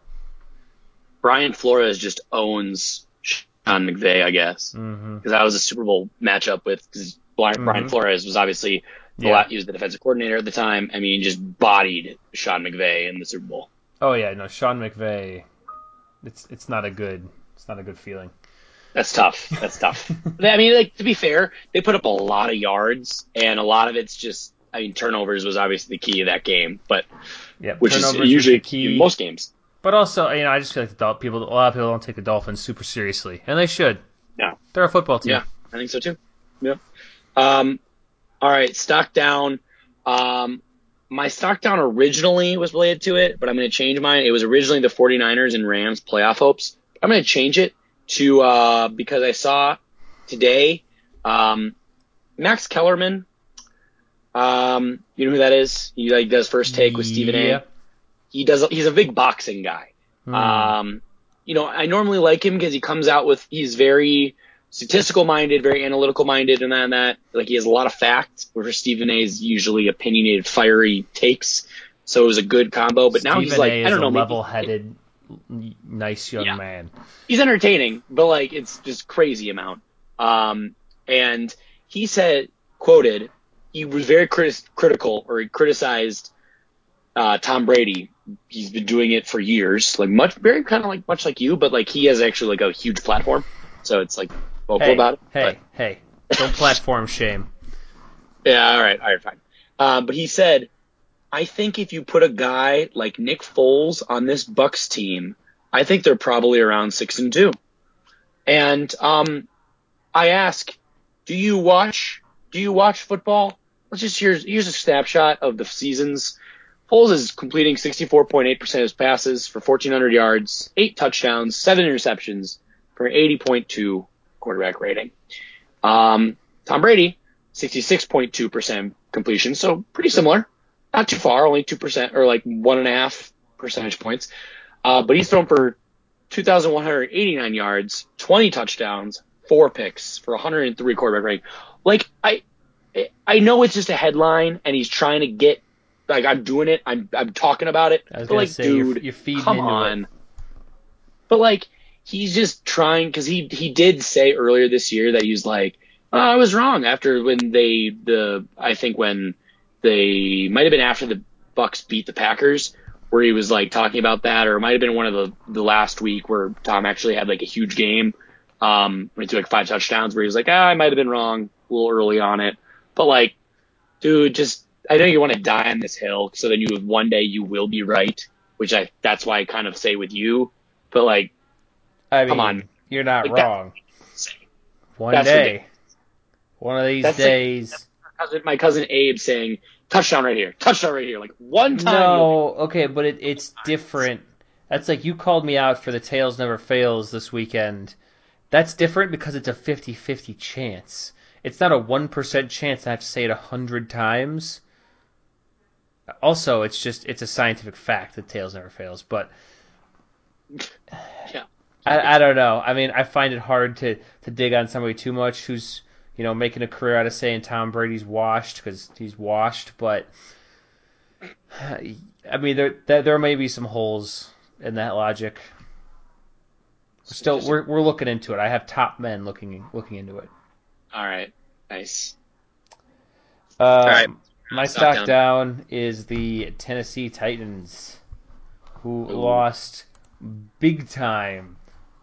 A: Brian Flores just owns Sean McVay, I guess, because
B: mm-hmm.
A: that was a Super Bowl matchup with because Brian, mm-hmm. Flores was obviously the yeah. he was the defensive coordinator at the time. I mean, just bodied Sean McVay in the Super Bowl.
B: Oh yeah, no, Sean McVay. It's it's not a good it's not a good feeling.
A: That's tough. That's tough. <laughs> I mean, like to be fair, they put up a lot of yards, and a lot of it's just. I mean, turnovers was obviously the key of that game, but
B: yeah,
A: which is usually key in most games.
B: But also, you know, I just feel like the people, a lot of people don't take the Dolphins super seriously, and they should.
A: Yeah,
B: they're a football team.
A: Yeah, I think so too. Yeah. Um, all right, stock down. Um, my stock down originally was related to it, but I'm going to change mine. It was originally the 49ers and Rams playoff hopes. I'm going to change it to uh, because I saw today um, Max Kellerman. Um, you know who that is? He like does first take with Stephen yeah. A. He does. He's a big boxing guy. Hmm. Um, you know, I normally like him because he comes out with he's very statistical minded, very analytical minded, and that, and that. Like he has a lot of facts. Where Stephen A. is usually opinionated, fiery takes. So it was a good combo. But now he's like, I don't know,
B: level headed nice young yeah. man.
A: He's entertaining, but like it's just crazy amount. Um, and he said, quoted, he was very critical or he criticized uh, Tom Brady. He's been doing it for years, like much, very kind of like much like you, but like he has actually like a huge platform, so it's like vocal
B: hey,
A: about it.
B: Hey,
A: but.
B: hey, don't <laughs> platform shame.
A: Yeah, all right, all right, fine. Um, but he said I think if you put a guy like Nick Foles on this Bucks team, I think they're probably around six and two. And um, I ask, do you watch? Do you watch football? Let's just here's here's a snapshot of the seasons. Foles is completing 64.8% of his passes for 1,400 yards, eight touchdowns, seven interceptions for an 80.2 quarterback rating. Um, Tom Brady, 66.2% completion, so pretty similar not too far, only two percent or like one and a half percentage points. Uh, but he's thrown for 2,189 yards, 20 touchdowns, four picks for 103 quarterback rating. Like I, I know it's just a headline, and he's trying to get like I'm doing it. I'm I'm talking about it.
B: but
A: like,
B: say,
A: dude,
B: you're, you're
A: come on. It. But like he's just trying because he he did say earlier this year that he was like, oh, I was wrong after when they the I think when they might have been after the Bucks beat the Packers where he was like talking about that, or it might have been one of the the last week where Tom actually had like a huge game, um, went to like five touchdowns where he was like, ah, I might have been wrong a little early on it, but like, dude, just I know you want to die on this hill, so then you one day you will be right, which I that's why I kind of say with you, but like,
B: I mean,
A: come on,
B: you're not like wrong. One that's day, ridiculous. one of these that's days. Like,
A: cousin, my cousin Abe saying touchdown right here, touchdown right here, like one time.
B: No, okay, but it, it's different. That's like you called me out for the tails never fails this weekend. That's different because it's a 50-50 chance. It's not a 1% chance I have to say it a hundred times. Also, it's just it's a scientific fact that tails never fails, but
A: yeah.
B: I, I don't know. I mean, I find it hard to, to dig on somebody too much who's you know, making a career out of saying Tom Brady's washed because he's washed, but <sighs> I mean, there, there, there may be some holes in that logic. Still, we're we're looking into it. I have top men looking looking into it.
A: All right, nice.
B: Uh, All right, my stock, down. down. is the Tennessee Titans, who Ooh. lost big time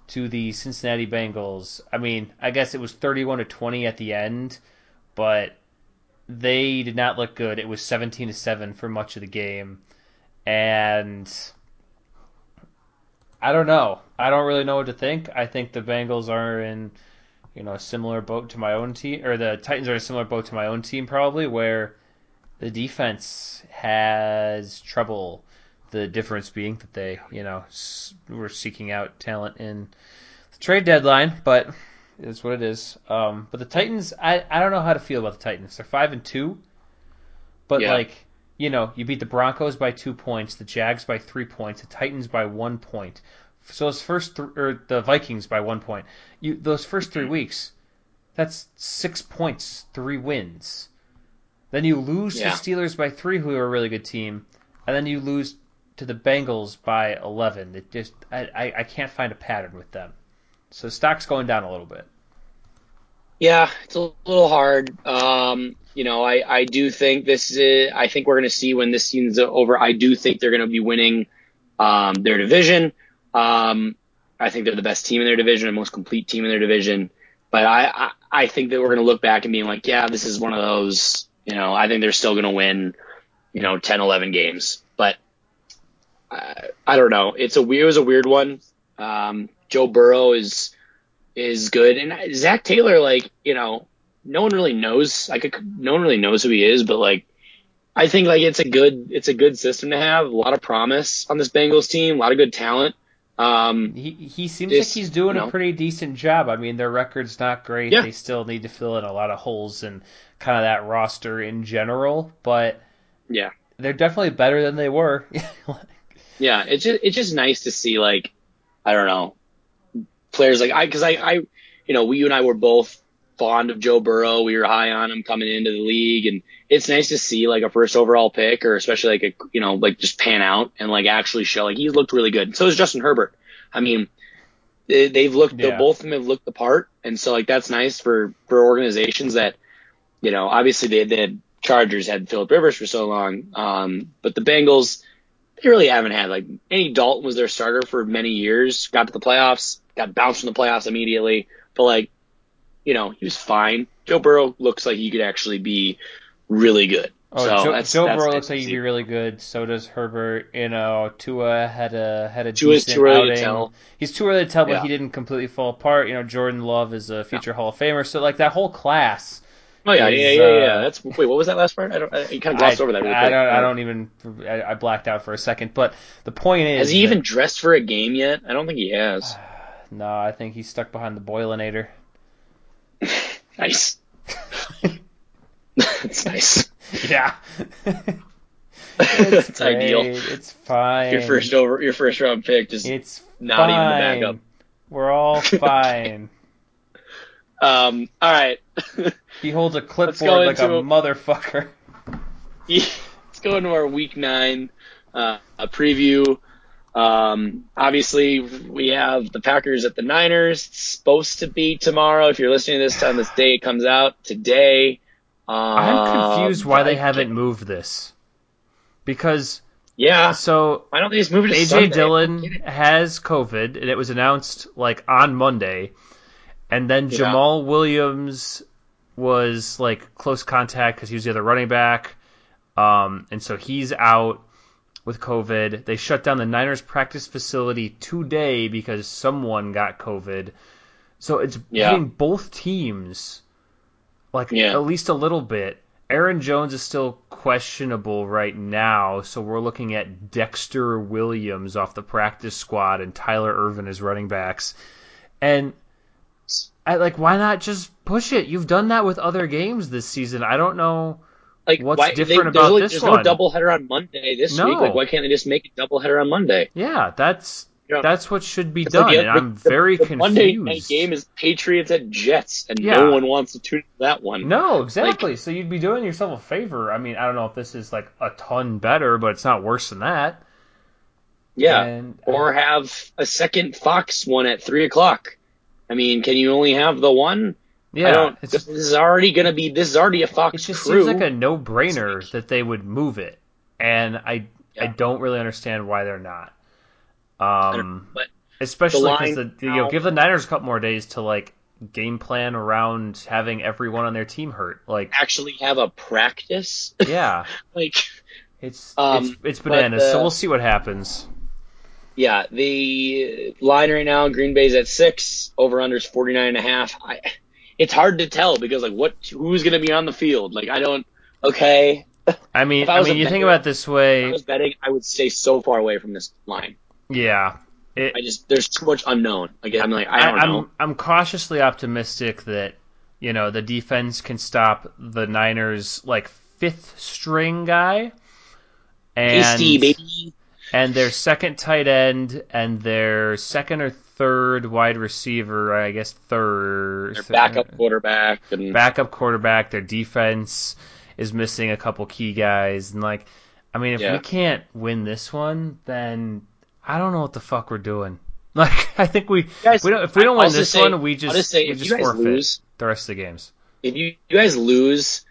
B: to the Cincinnati Bengals. I mean, I guess it was 31 to 20 at the end, but they did not look good. It was 17 to 7 for much of the game. And I don't know. I don't really know what to think. I think the Bengals are in, you know, a similar boat to my own team, or the Titans are in a similar boat to my own team, probably, where the defense has trouble the difference being that they, you know, were seeking out talent in the trade deadline, but it's what it is. Um, but the Titans, I, I don't know how to feel about the Titans. They're five and two, but yeah. like you know, you beat the Broncos by two points, the Jags by three points, the Titans by one point. So those first th- or the Vikings by one point. You those first three weeks, that's six points, three wins. Then you lose
A: Yeah.
B: to Steelers by three, who are a really good team, and then you lose to the Bengals by eleven. It just I, I, I can't find a pattern with them. So stock's going down a little bit.
A: Yeah, it's a little hard. Um, you know, I, I do think this is, I think we're going to see when this season's over. I do think they're going to be winning um, their division. Um, I think they're the best team in their division, the most complete team in their division. But I, I, I think that we're going to look back and be like, yeah, this is one of those, you know, I think they're still going to win, you know, 10, 11 games. But I, I don't know. It's a weird, it was a weird one. Um, Joe Burrow is, is good. And Zac Taylor, like, you know, no one really knows. Like no one really knows who he is, but like, I think like it's a good, it's a good system to have. A lot of promise on this Bengals team, a lot of good talent. Um,
B: He he seems
A: This-
B: like he's doing
A: you
B: a pretty decent job. I mean, their record's not great.
A: Yeah.
B: They still need to fill in a lot of holes and kind of that roster in general, but
A: yeah,
B: they're definitely better than they were. <laughs>
A: yeah. It's just, it's just nice to see like, I don't know, players like I, cause I, I, you know, we, you and I were both fond of Joe Burrow. We were high on him coming into the league and it's nice to see like a first overall pick or especially like a, you know, like just pan out and like actually show like he looked really good. So is Justin Herbert. I mean, they- they've looked,
B: Yeah.
A: both of them have looked the part. And so like that's nice for, for organizations that, you know, obviously they, they had Chargers had Philip Rivers for so long. Um, but the Bengals, they really haven't had like any Dalton was their starter for many years, got to the playoffs, got bounced from the playoffs immediately. But like, you know, he was fine. Joe Burrow looks like he could actually be really good.
B: Oh,
A: so
B: Joe,
A: that's,
B: Joe
A: that's
B: Burrow
A: nice
B: looks like he'd be really good. So does Herbert. You know, Tua had a had a
A: Tua's
B: decent
A: too early to
B: outing.
A: tell.
B: He's too early to tell, but
A: Yeah.
B: he didn't completely fall apart. You know, Jordan Love is a future Hall of Famer. So like that whole class.
A: Oh yeah,
B: is,
A: yeah, yeah, yeah.
B: uh,
A: That's wait. What was that last part? I don't. I, you kind of glossed
B: I,
A: over that. Really
B: I don't. I don't even. I, I blacked out for a second. But the point is,
A: Has he
B: that-
A: even dressed for a game yet? I don't think he has. <sighs>
B: No, I think he's stuck behind the boilinator. <laughs>
A: Nice. <laughs> That's nice. <laughs>
B: Yeah. it's
A: That's ideal.
B: It's fine.
A: Your first over, your first round pick, just
B: It's
A: not
B: fine.
A: even the backup.
B: We're all fine.
A: Um. All right. <laughs>
B: he holds a clipboard like a
A: into-
B: motherfucker. <laughs>
A: Let's go into our week nine uh, a preview. Um, obviously, we have the Packers at the Niners. It's supposed to be tomorrow. If you're listening to this time, this day it comes out today. Um,
B: I'm confused why they haven't moved this. Because
A: Yeah.
B: so
A: Why don't they just move it to
B: AJ
A: Sunday?
B: Dillon has COVID, and it was announced like on Monday, and then
A: Yeah.
B: Jamaal Williams was like close contact because he was the other running back, um, and so he's out with COVID. They shut down the Niners practice facility today because someone got COVID. So it's
A: Yeah.
B: hitting both teams, like
A: Yeah.
B: at least a little bit. Aaron Jones is still questionable right now, so we're looking at Dexter Williams off the practice squad and Tyler Ervin as running backs. And I like why not just push it? You've done that with other games this season. I don't know.
A: Like,
B: What's
A: why,
B: different
A: they,
B: about
A: there's, only-
B: this
A: there's
B: one?
A: no doubleheader on Monday this
B: No.
A: week. Like, why can't they just make a doubleheader on Monday?
B: Yeah, that's
A: Yeah.
B: that's what should be done.
A: like
B: and I'm
A: the-
B: very
A: the
B: confused.
A: Monday night game is Patriots at Jets, and
B: Yeah.
A: no one wants to tune into that one.
B: No, exactly. so you'd be doing yourself a favor. I mean, I don't know if this is like a ton better, but it's not worse than that.
A: Yeah.
B: And
A: or have a second Fox one at three o'clock. I mean, can you only have the one?
B: yeah.
A: This is already going to be. This is already a Fox.
B: it just
A: crew.
B: seems like a no-brainer that they would move it, and I I don't really understand why they're not. Um,
A: but
B: especially because
A: line
B: the you know give the Niners a couple more days to like game plan around having everyone on their team hurt. Like,
A: actually have a practice.
B: yeah, <laughs>
A: like,
B: it's
A: Um,
B: it's it's bananas. so we'll see what happens.
A: Yeah, the line right now, Green Bay's at six. Over unders forty nine and a half. I, it's hard to tell because like what who's going to be on the field? Like I don't. Okay,
B: I mean,
A: I
B: I mean, you think about this
A: if I
B: way.
A: was betting, I would stay so far away from this line.
B: Yeah, it,
A: I just there's too much unknown. Like I'm like I don't
B: am
A: know.
B: I'm, I'm cautiously optimistic that you know the defense can stop the Niners like fifth string guy, and
A: baby.
B: And their second tight end and their second or third wide receiver, I guess third,
A: Their backup quarterback and
B: backup quarterback. Their defense is missing a couple key guys, and like, I mean, if
A: Yeah.
B: we can't win this one, then I don't know what the fuck we're doing. <laughs> Like, I think we,
A: Guys,
B: we don't, if we don't
A: I'll
B: win this
A: say-
B: one, we just,
A: just say,
B: we just forfeit
A: lose-
B: the rest of the games.
A: if you, you guys lose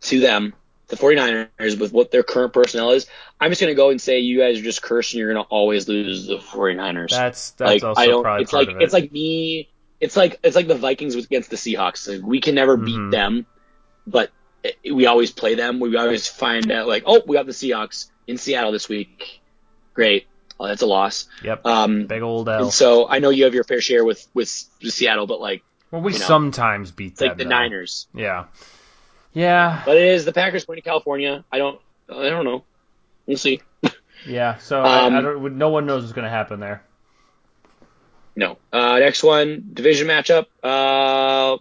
A: to them, the 49ers, with what their current personnel is, I'm just going to go and say you guys are just cursed and you're going to always lose the 49ers.
B: That's that's
A: like,
B: also
A: I don't,
B: probably
A: it's
B: part
A: like,
B: of it.
A: it's like me, it's like, it's like the Vikings against the Seahawks. Like, we can never
B: Mhm.
A: beat them, but it- we always play them. We always find out like, oh, we got the Seahawks in Seattle this week. Great. Oh, that's a loss.
B: yep,
A: Um,
B: big old L.
A: and so I know you have your fair share with, with Seattle, but like,
B: well, we
A: you know,
B: sometimes beat them.
A: like the
B: though.
A: Niners.
B: Yeah, yeah,
A: But it is the Packers going to California. I don't. I don't know. We'll see.
B: yeah. So I, I
A: Um,
B: don't. No one knows what's going to happen there.
A: No. Uh, next one, division matchup uh,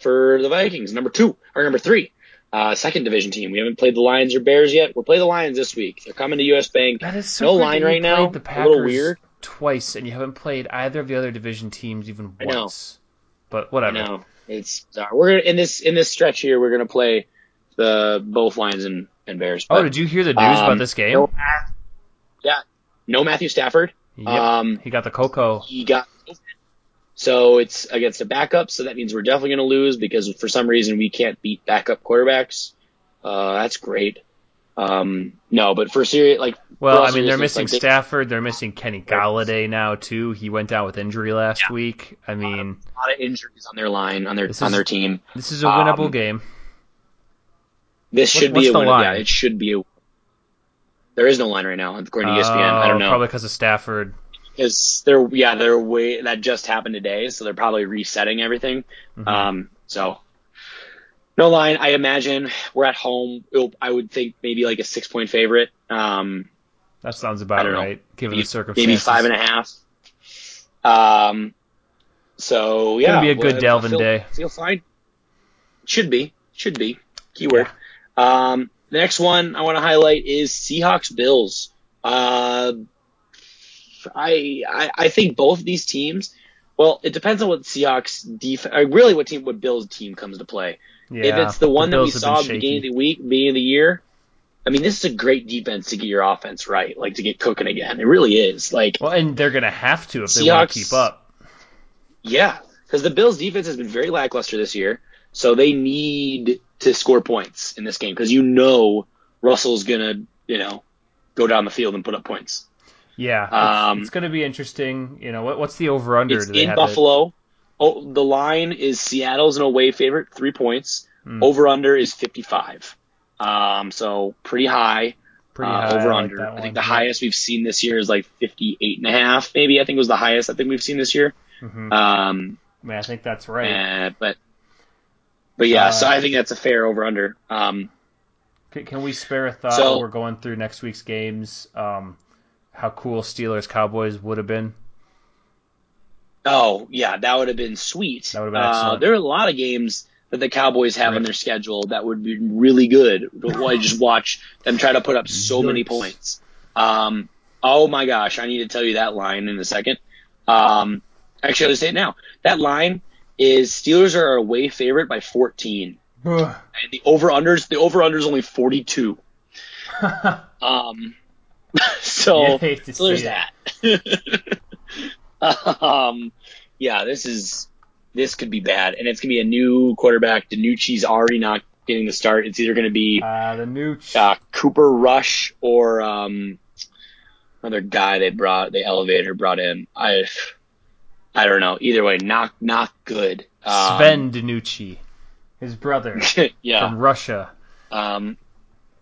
A: for the Vikings, number two or number three, uh, second division team. We haven't played the Lions or Bears yet. We'll play the Lions this week. They're coming to US Bank.
B: That is so
A: no line right now.
B: The
A: A
B: Packers
A: little weird.
B: Twice, and you haven't played either of the other division teams even once. But
A: I
B: whatever.
A: know it's bizarre. We're gonna in this in this stretch here. We're gonna play the both Lions and, Bears.
B: Oh, did you hear the news
A: um,
B: about this game?
A: No, yeah, no Matthew Stafford.
B: Yep.
A: Um,
B: he got the cocoa.
A: he got so it's against a backup, so that means we're definitely going to lose because for some reason we can't beat backup quarterbacks. Uh, that's great. Um, no, but for serious, like
B: Well, I mean, they're missing
A: like,
B: Stafford. They're missing Kenny Golladay now too. He went down with injury last week. I mean,
A: a lot of injuries on their line on their on
B: is-
A: their team.
B: this is a winnable
A: um,
B: game.
A: This
B: What-
A: should be a win.
B: line?
A: Yeah, it should be a. There is no line right now according to ESPN. I
B: Oh,
A: don't know
B: Probably because of Stafford.
A: because they're yeah they're way that just happened today, so they're probably resetting everything.
B: Mhm.
A: Um, so no line. I imagine we're at home. I would think maybe like a six point favorite. Um,
B: that sounds about
A: don't know.
B: right, given
A: maybe,
B: the circumstances.
A: maybe five and a half. Um, so yeah,
B: Gonna be a good
A: well,
B: Dalvin
A: feel,
B: day.
A: Feel fine. Should be. Should be. Keyword. Um, the next one I want to highlight is Seahawks Bills. Uh, I, I I think both of these teams. Well, it depends on what Seahawks defense. Really, what team, what Bills team comes to play.
B: Yeah,
A: if it's the one that we saw at the beginning of the week, beginning of the year, I mean, this is a great defense to get your offense right, like to get cooking again. It really is. Like,
B: Well, and they're gonna have to if they want to keep up.
A: yeah, because the Bills' defense has been very lackluster this year, so they need to score points in this game because you know Russell's gonna, you know, go down the field and put up points.
B: Yeah, it's,
A: Um,
B: it's gonna be interesting. You know, what, what's the over under?
A: It's in Buffalo. Oh, the line is Seattle's an away favorite, three points.
B: Hmm.
A: Over under is 55. Um, so pretty high.
B: It pretty
A: uh,
B: high.
A: over
B: I like
A: under.
B: that
A: I think the highest we've seen this year is like 58 and a half, maybe. I think it was the highest I think we've seen this year.
B: Mhm.
A: Um,
B: I mean, I think that's right.
A: uh, but, but yeah,
B: Uh,
A: so I think that's a fair over under. Um,
B: Can, can we spare a thought
A: So-
B: while we're going through next week's games? Um, how cool Steelers Cowboys would have been.
A: oh yeah, that would have been sweet.
B: That would've been
A: uh, there are a lot of games that the Cowboys have on their schedule that would be really good. I just <laughs> watch them try to put up so many points. Um, oh my gosh, I need to tell you that line in a second. Um, actually, I'll just say it now. That line is Steelers are a away favorite by 14. And the over unders, the over under is only 42. <laughs> Um, <laughs> so, so there's that. <laughs> um, yeah, this is this could be bad, and it's gonna be a new quarterback. DiNucci's already not getting the start. It's either gonna be
B: Uh, the new ch-
A: uh, Cooper Rush or um, another guy they brought, the elevator brought in. I I don't know. Either way, not not good. Um,
B: Sven DiNucci, his brother <laughs>
A: yeah.
B: from Russia.
A: Um,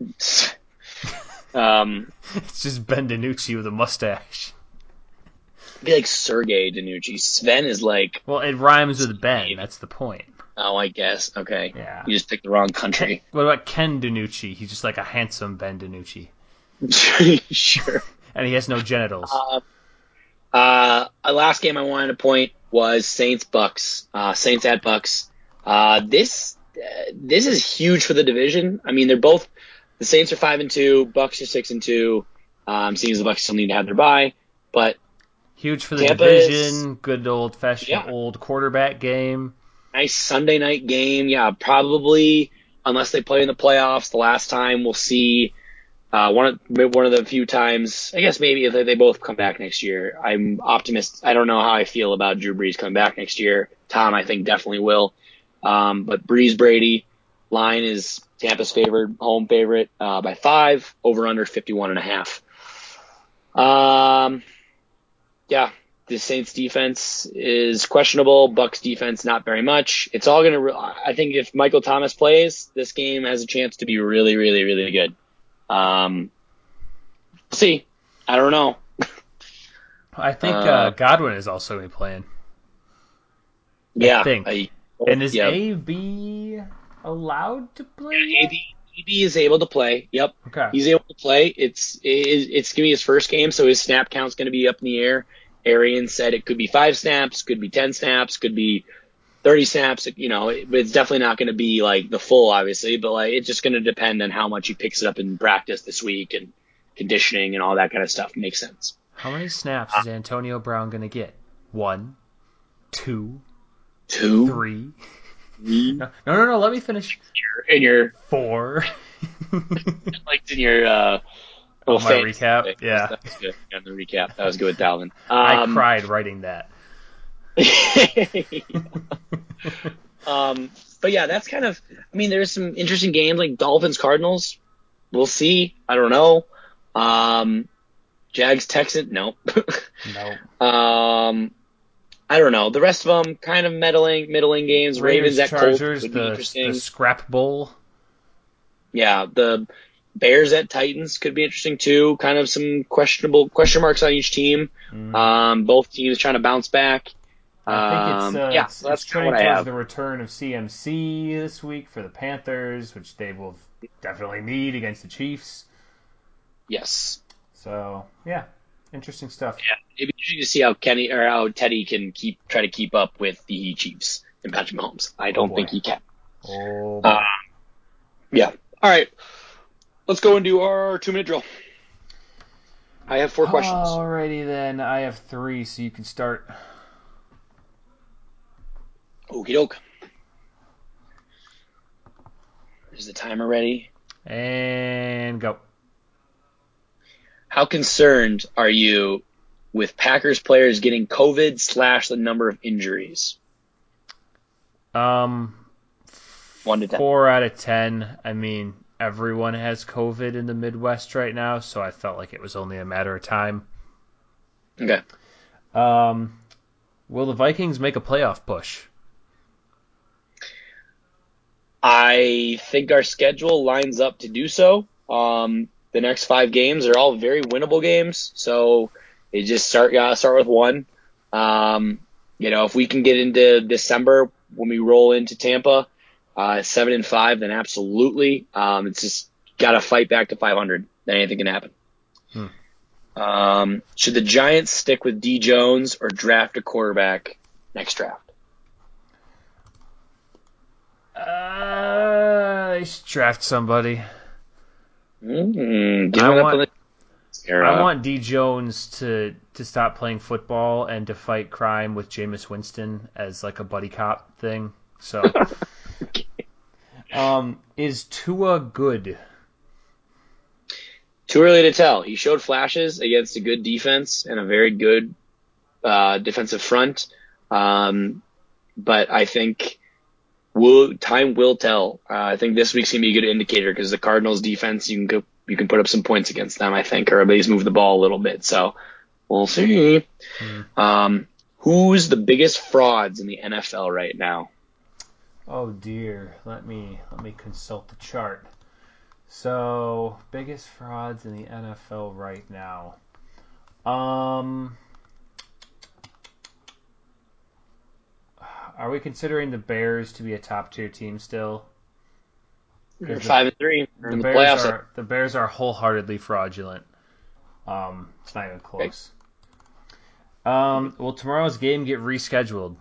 A: <laughs> um,
B: It's just Ben DiNucci with a mustache.
A: be like Sergey DiNucci. Sven is like,
B: Well, it rhymes with Ben. That's the point.
A: oh, I guess. Okay.
B: Yeah.
A: You just picked the wrong country.
B: What about Ken DiNucci? He's just like a handsome Ben DiNucci, <laughs>
A: sure.
B: and he has no genitals.
A: Uh, uh, a last game I wanted to point was Saints Bucks. Uh, Saints at Bucks. Uh, this uh, this is huge for the division. I mean, they're both the Saints are five and two, Bucks are six and two. Um, seems the Bucks still need to have their bye, but
B: huge for the
A: Tampa
B: division.
A: is-
B: good old fashioned
A: Yeah.
B: old quarterback game.
A: nice Sunday night game. Yeah, probably unless they play in the playoffs. The last time we'll see uh, one of one of the few times. I guess maybe if they, both come back next year. I'm optimist. I don't know how I feel about Drew Brees coming back next year. Tom, I think definitely will. Um, but Brees Brady line is Tampa's favorite home favorite uh, by five over under 51 and a half. Um, yeah, the Saints defense is questionable. Bucks defense not very much. It's all gonna. Re- I think if Michael Thomas plays, this game has a chance to be really, really, really good. Um, we'll see. I don't know.
B: I think uh,
A: Uh,
B: Godwin is also gonna be playing.
A: Yeah,
B: think.
A: I-
B: And is
A: yeah,
B: AB allowed to play?
A: AB, AB is able to play. Yep,
B: Okay.
A: he's able to play. It's it, it's gonna be his first game, so his snap count's gonna be up in the air. Arian said it could be five snaps, could be ten snaps, could be thirty snaps. You know, it, it's definitely not going to be like the full, obviously. But like, it's just going to depend on how much he picks it up in practice this week and conditioning and all that kind of stuff. Makes sense.
B: How many snaps is Antonio Brown gonna get? One, two,
A: Two,
B: three.
A: three, <laughs>
B: No, no, no. Let me finish.
A: in your
B: Four. <laughs>
A: like in your uh,
B: Oh, my recap?
A: pick.
B: Yeah.
A: that was good. Yeah, the recap that was good with Dalvin.
B: I
A: Um,
B: cried writing that. <laughs>
A: um, but yeah, that's kind of. I mean, there's some interesting games like Dolphins Cardinals. We'll see. I don't know. Um, Jags Texan. No.
B: No. <laughs>
A: um, I don't know. The rest of them kind of middling, middling games. Ravens, at Colts
B: Chargers,
A: be
B: the,
A: interesting.
B: the scrap bowl.
A: Yeah, the Bears at Titans could be interesting too. Kind of some questionable question marks on each team.
B: Mm.
A: Um, both teams trying to bounce back.
B: I think it's,
A: Um,
B: uh,
A: yeah,
B: it's,
A: so that's
B: it's
A: kinda what I
B: towards
A: have.
B: the return of CMC this week for the Panthers, which they will definitely need against the Chiefs.
A: Yes.
B: So yeah, interesting stuff.
A: Yeah, it'd be interesting to see how Kenny or how Teddy can keep try to keep up with the Chiefs and Patrick Mahomes. I don't
B: boy.
A: think he can.
B: Oh,
A: Uh, yeah. All right. Let's go and do our two minute drill. I have four questions.
B: Alrighty then, I have three, so you can start.
A: Okie doke. Is the timer ready?
B: And go.
A: How concerned are you with Packers players getting COVID slash the number of injuries?
B: Um,
A: One to ten.
B: four out of ten. I mean, everyone has COVID in the Midwest right now, so I felt like it was only a matter of time.
A: Okay.
B: Um, will the Vikings make a playoff push?
A: I think our schedule lines up to do so. Um, the next five games are all very winnable games, so you just start gotta start with one. Um, you know, if we can get into December when we roll into Tampa, uh, seven and five, then absolutely. Um, it's just gotta fight back to 500. Then anything can happen.
B: Hmm.
A: Um, should the Giants stick with D Jones or draft a quarterback next draft?
B: Uh, they should draft somebody.
A: Mm,
B: I want-. I want D Jones to to stop playing football and to fight crime with Jameis Winston as like a buddy cop thing. So, <laughs> um, is Tua good?
A: Too early to tell. He showed flashes against a good defense and a very good uh, defensive front, um, but I think will time will tell. Uh, I think this week's gonna be a good indicator because the Cardinals' defense you can go, you can put up some points against them. I think, or at least move the ball a little bit. So we'll see. Um, who's the biggest frauds in the NFL right now?
B: Oh dear, let me let me consult the chart. So, biggest frauds in the NFL right now. Um Are we considering the Bears to be a top tier team still?
A: They're
B: the-
A: five and three.
B: The
A: the
B: Bears
A: playoffs.
B: are the Bears are wholeheartedly fraudulent. Um, it's not even close. Um, will tomorrow's game get rescheduled?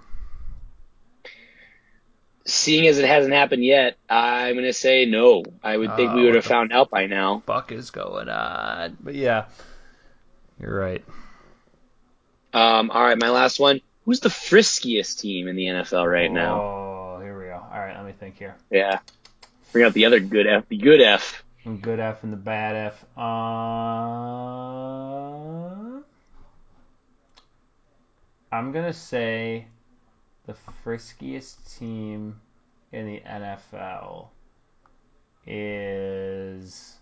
A: seeing as it hasn't happened yet, I'm gonna say no. I would think
B: Uh,
A: we would have found out by now.
B: Fuck is going on? But yeah, you're right.
A: Um, all right, my last one. Who's the friskiest team in the NFL right now?
B: Oh, here we go. All right, let me think here.
A: Yeah, bring out the other good F. The good F.
B: The good F and the bad F. Uh, I'm gonna say the friskiest team in the NFL is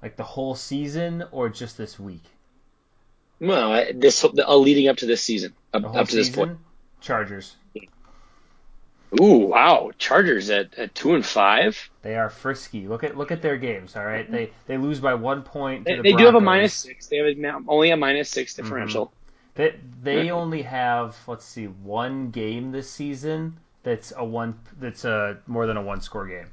B: like the whole season or just this week.
A: Well, this uh, leading up to this season, up, up to this
B: season,
A: point.
B: Chargers.
A: Ooh, wow! Chargers at, at two and five.
B: They are frisky. Look at look at their games. All right, they they lose by one point. To
A: They,
B: the
A: they do have a minus six. They have a, only a minus six mm-hmm. differential.
B: They they only have let's see one game this season that's a one that's a more than a one score game.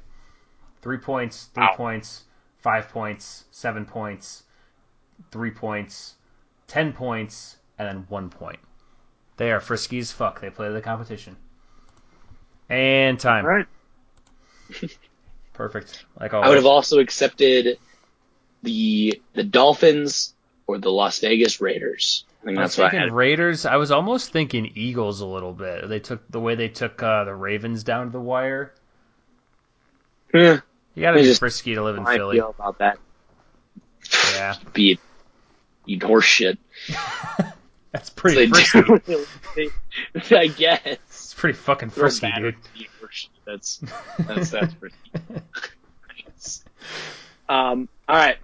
B: Three points, three
A: Wow.
B: points, five points, seven points, three points, ten points, and then one point. They are frisky as fuck. They play the competition. And time.
A: All right. <laughs>
B: Perfect. Like
A: I would have also accepted the the Dolphins or the Las Vegas Raiders. I think
B: I was
A: that's what I
B: thinking
A: had.
B: Raiders. I was almost thinking Eagles a little bit. They took the way they took uh, the Ravens down to the wire.
A: Yeah.
B: You got to be
A: just-
B: frisky to live in
A: how I
B: Philly.
A: feel about that.
B: Yeah, <laughs>
A: Be eat horse shit. <laughs>
B: that's pretty
A: They
B: frisky. <laughs>
A: do. They- I guess.
B: It's pretty fucking frisky, dude.
A: to eat horse shit. That's that's that's frisky. <laughs> Um, all right.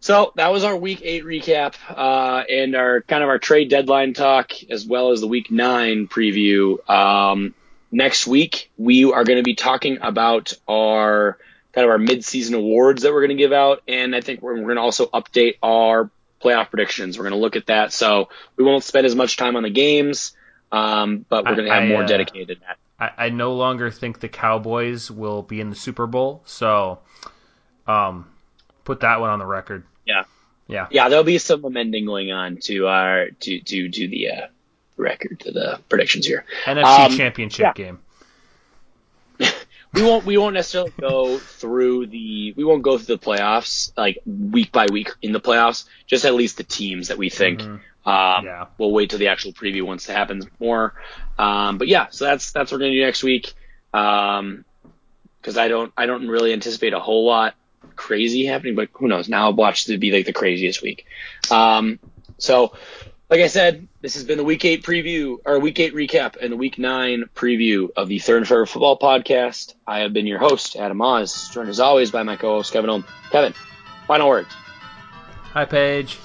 A: So that was our week eight recap, uh, and our kind of our trade deadline talk, as well as the week nine preview. Um, next week we are going to be talking about our kind of our mid-season awards that we're going to give out, and I think we're, we're going to also update our playoff predictions. We're going to look at that, so we won't spend as much time on the games, um, but we're going to have
B: I,
A: more
B: uh,
A: dedicated. that.
B: I, I no longer think the Cowboys will be in the Super Bowl, so um, put that one on the record.
A: Yeah.
B: Yeah.
A: Yeah, there'll be some amending going on to our to to to the uh, record to the predictions here.
B: NFC
A: Um,
B: Championship
A: yeah.
B: game. <laughs>
A: We won't we won't necessarily go through the we won't go through the playoffs like week by week in the playoffs. Just at least the teams that we think.
B: Mhm.
A: Um,
B: Yeah.
A: We'll wait till the actual preview once it happens more. Um, but yeah, so that's that's what we're gonna do next week. Um, because I don't I don't really anticipate a whole lot crazy happening, but who knows? Now I'll watch to be like the craziest week. Um, so like I said, this has been the week eight preview or week eight recap and the week nine preview of the Third and Favorite Football Podcast. I have been your host, Adam Oz, joined as always by my co-host Kevin Ohm. Kevin, final words.
B: Hi, Paige.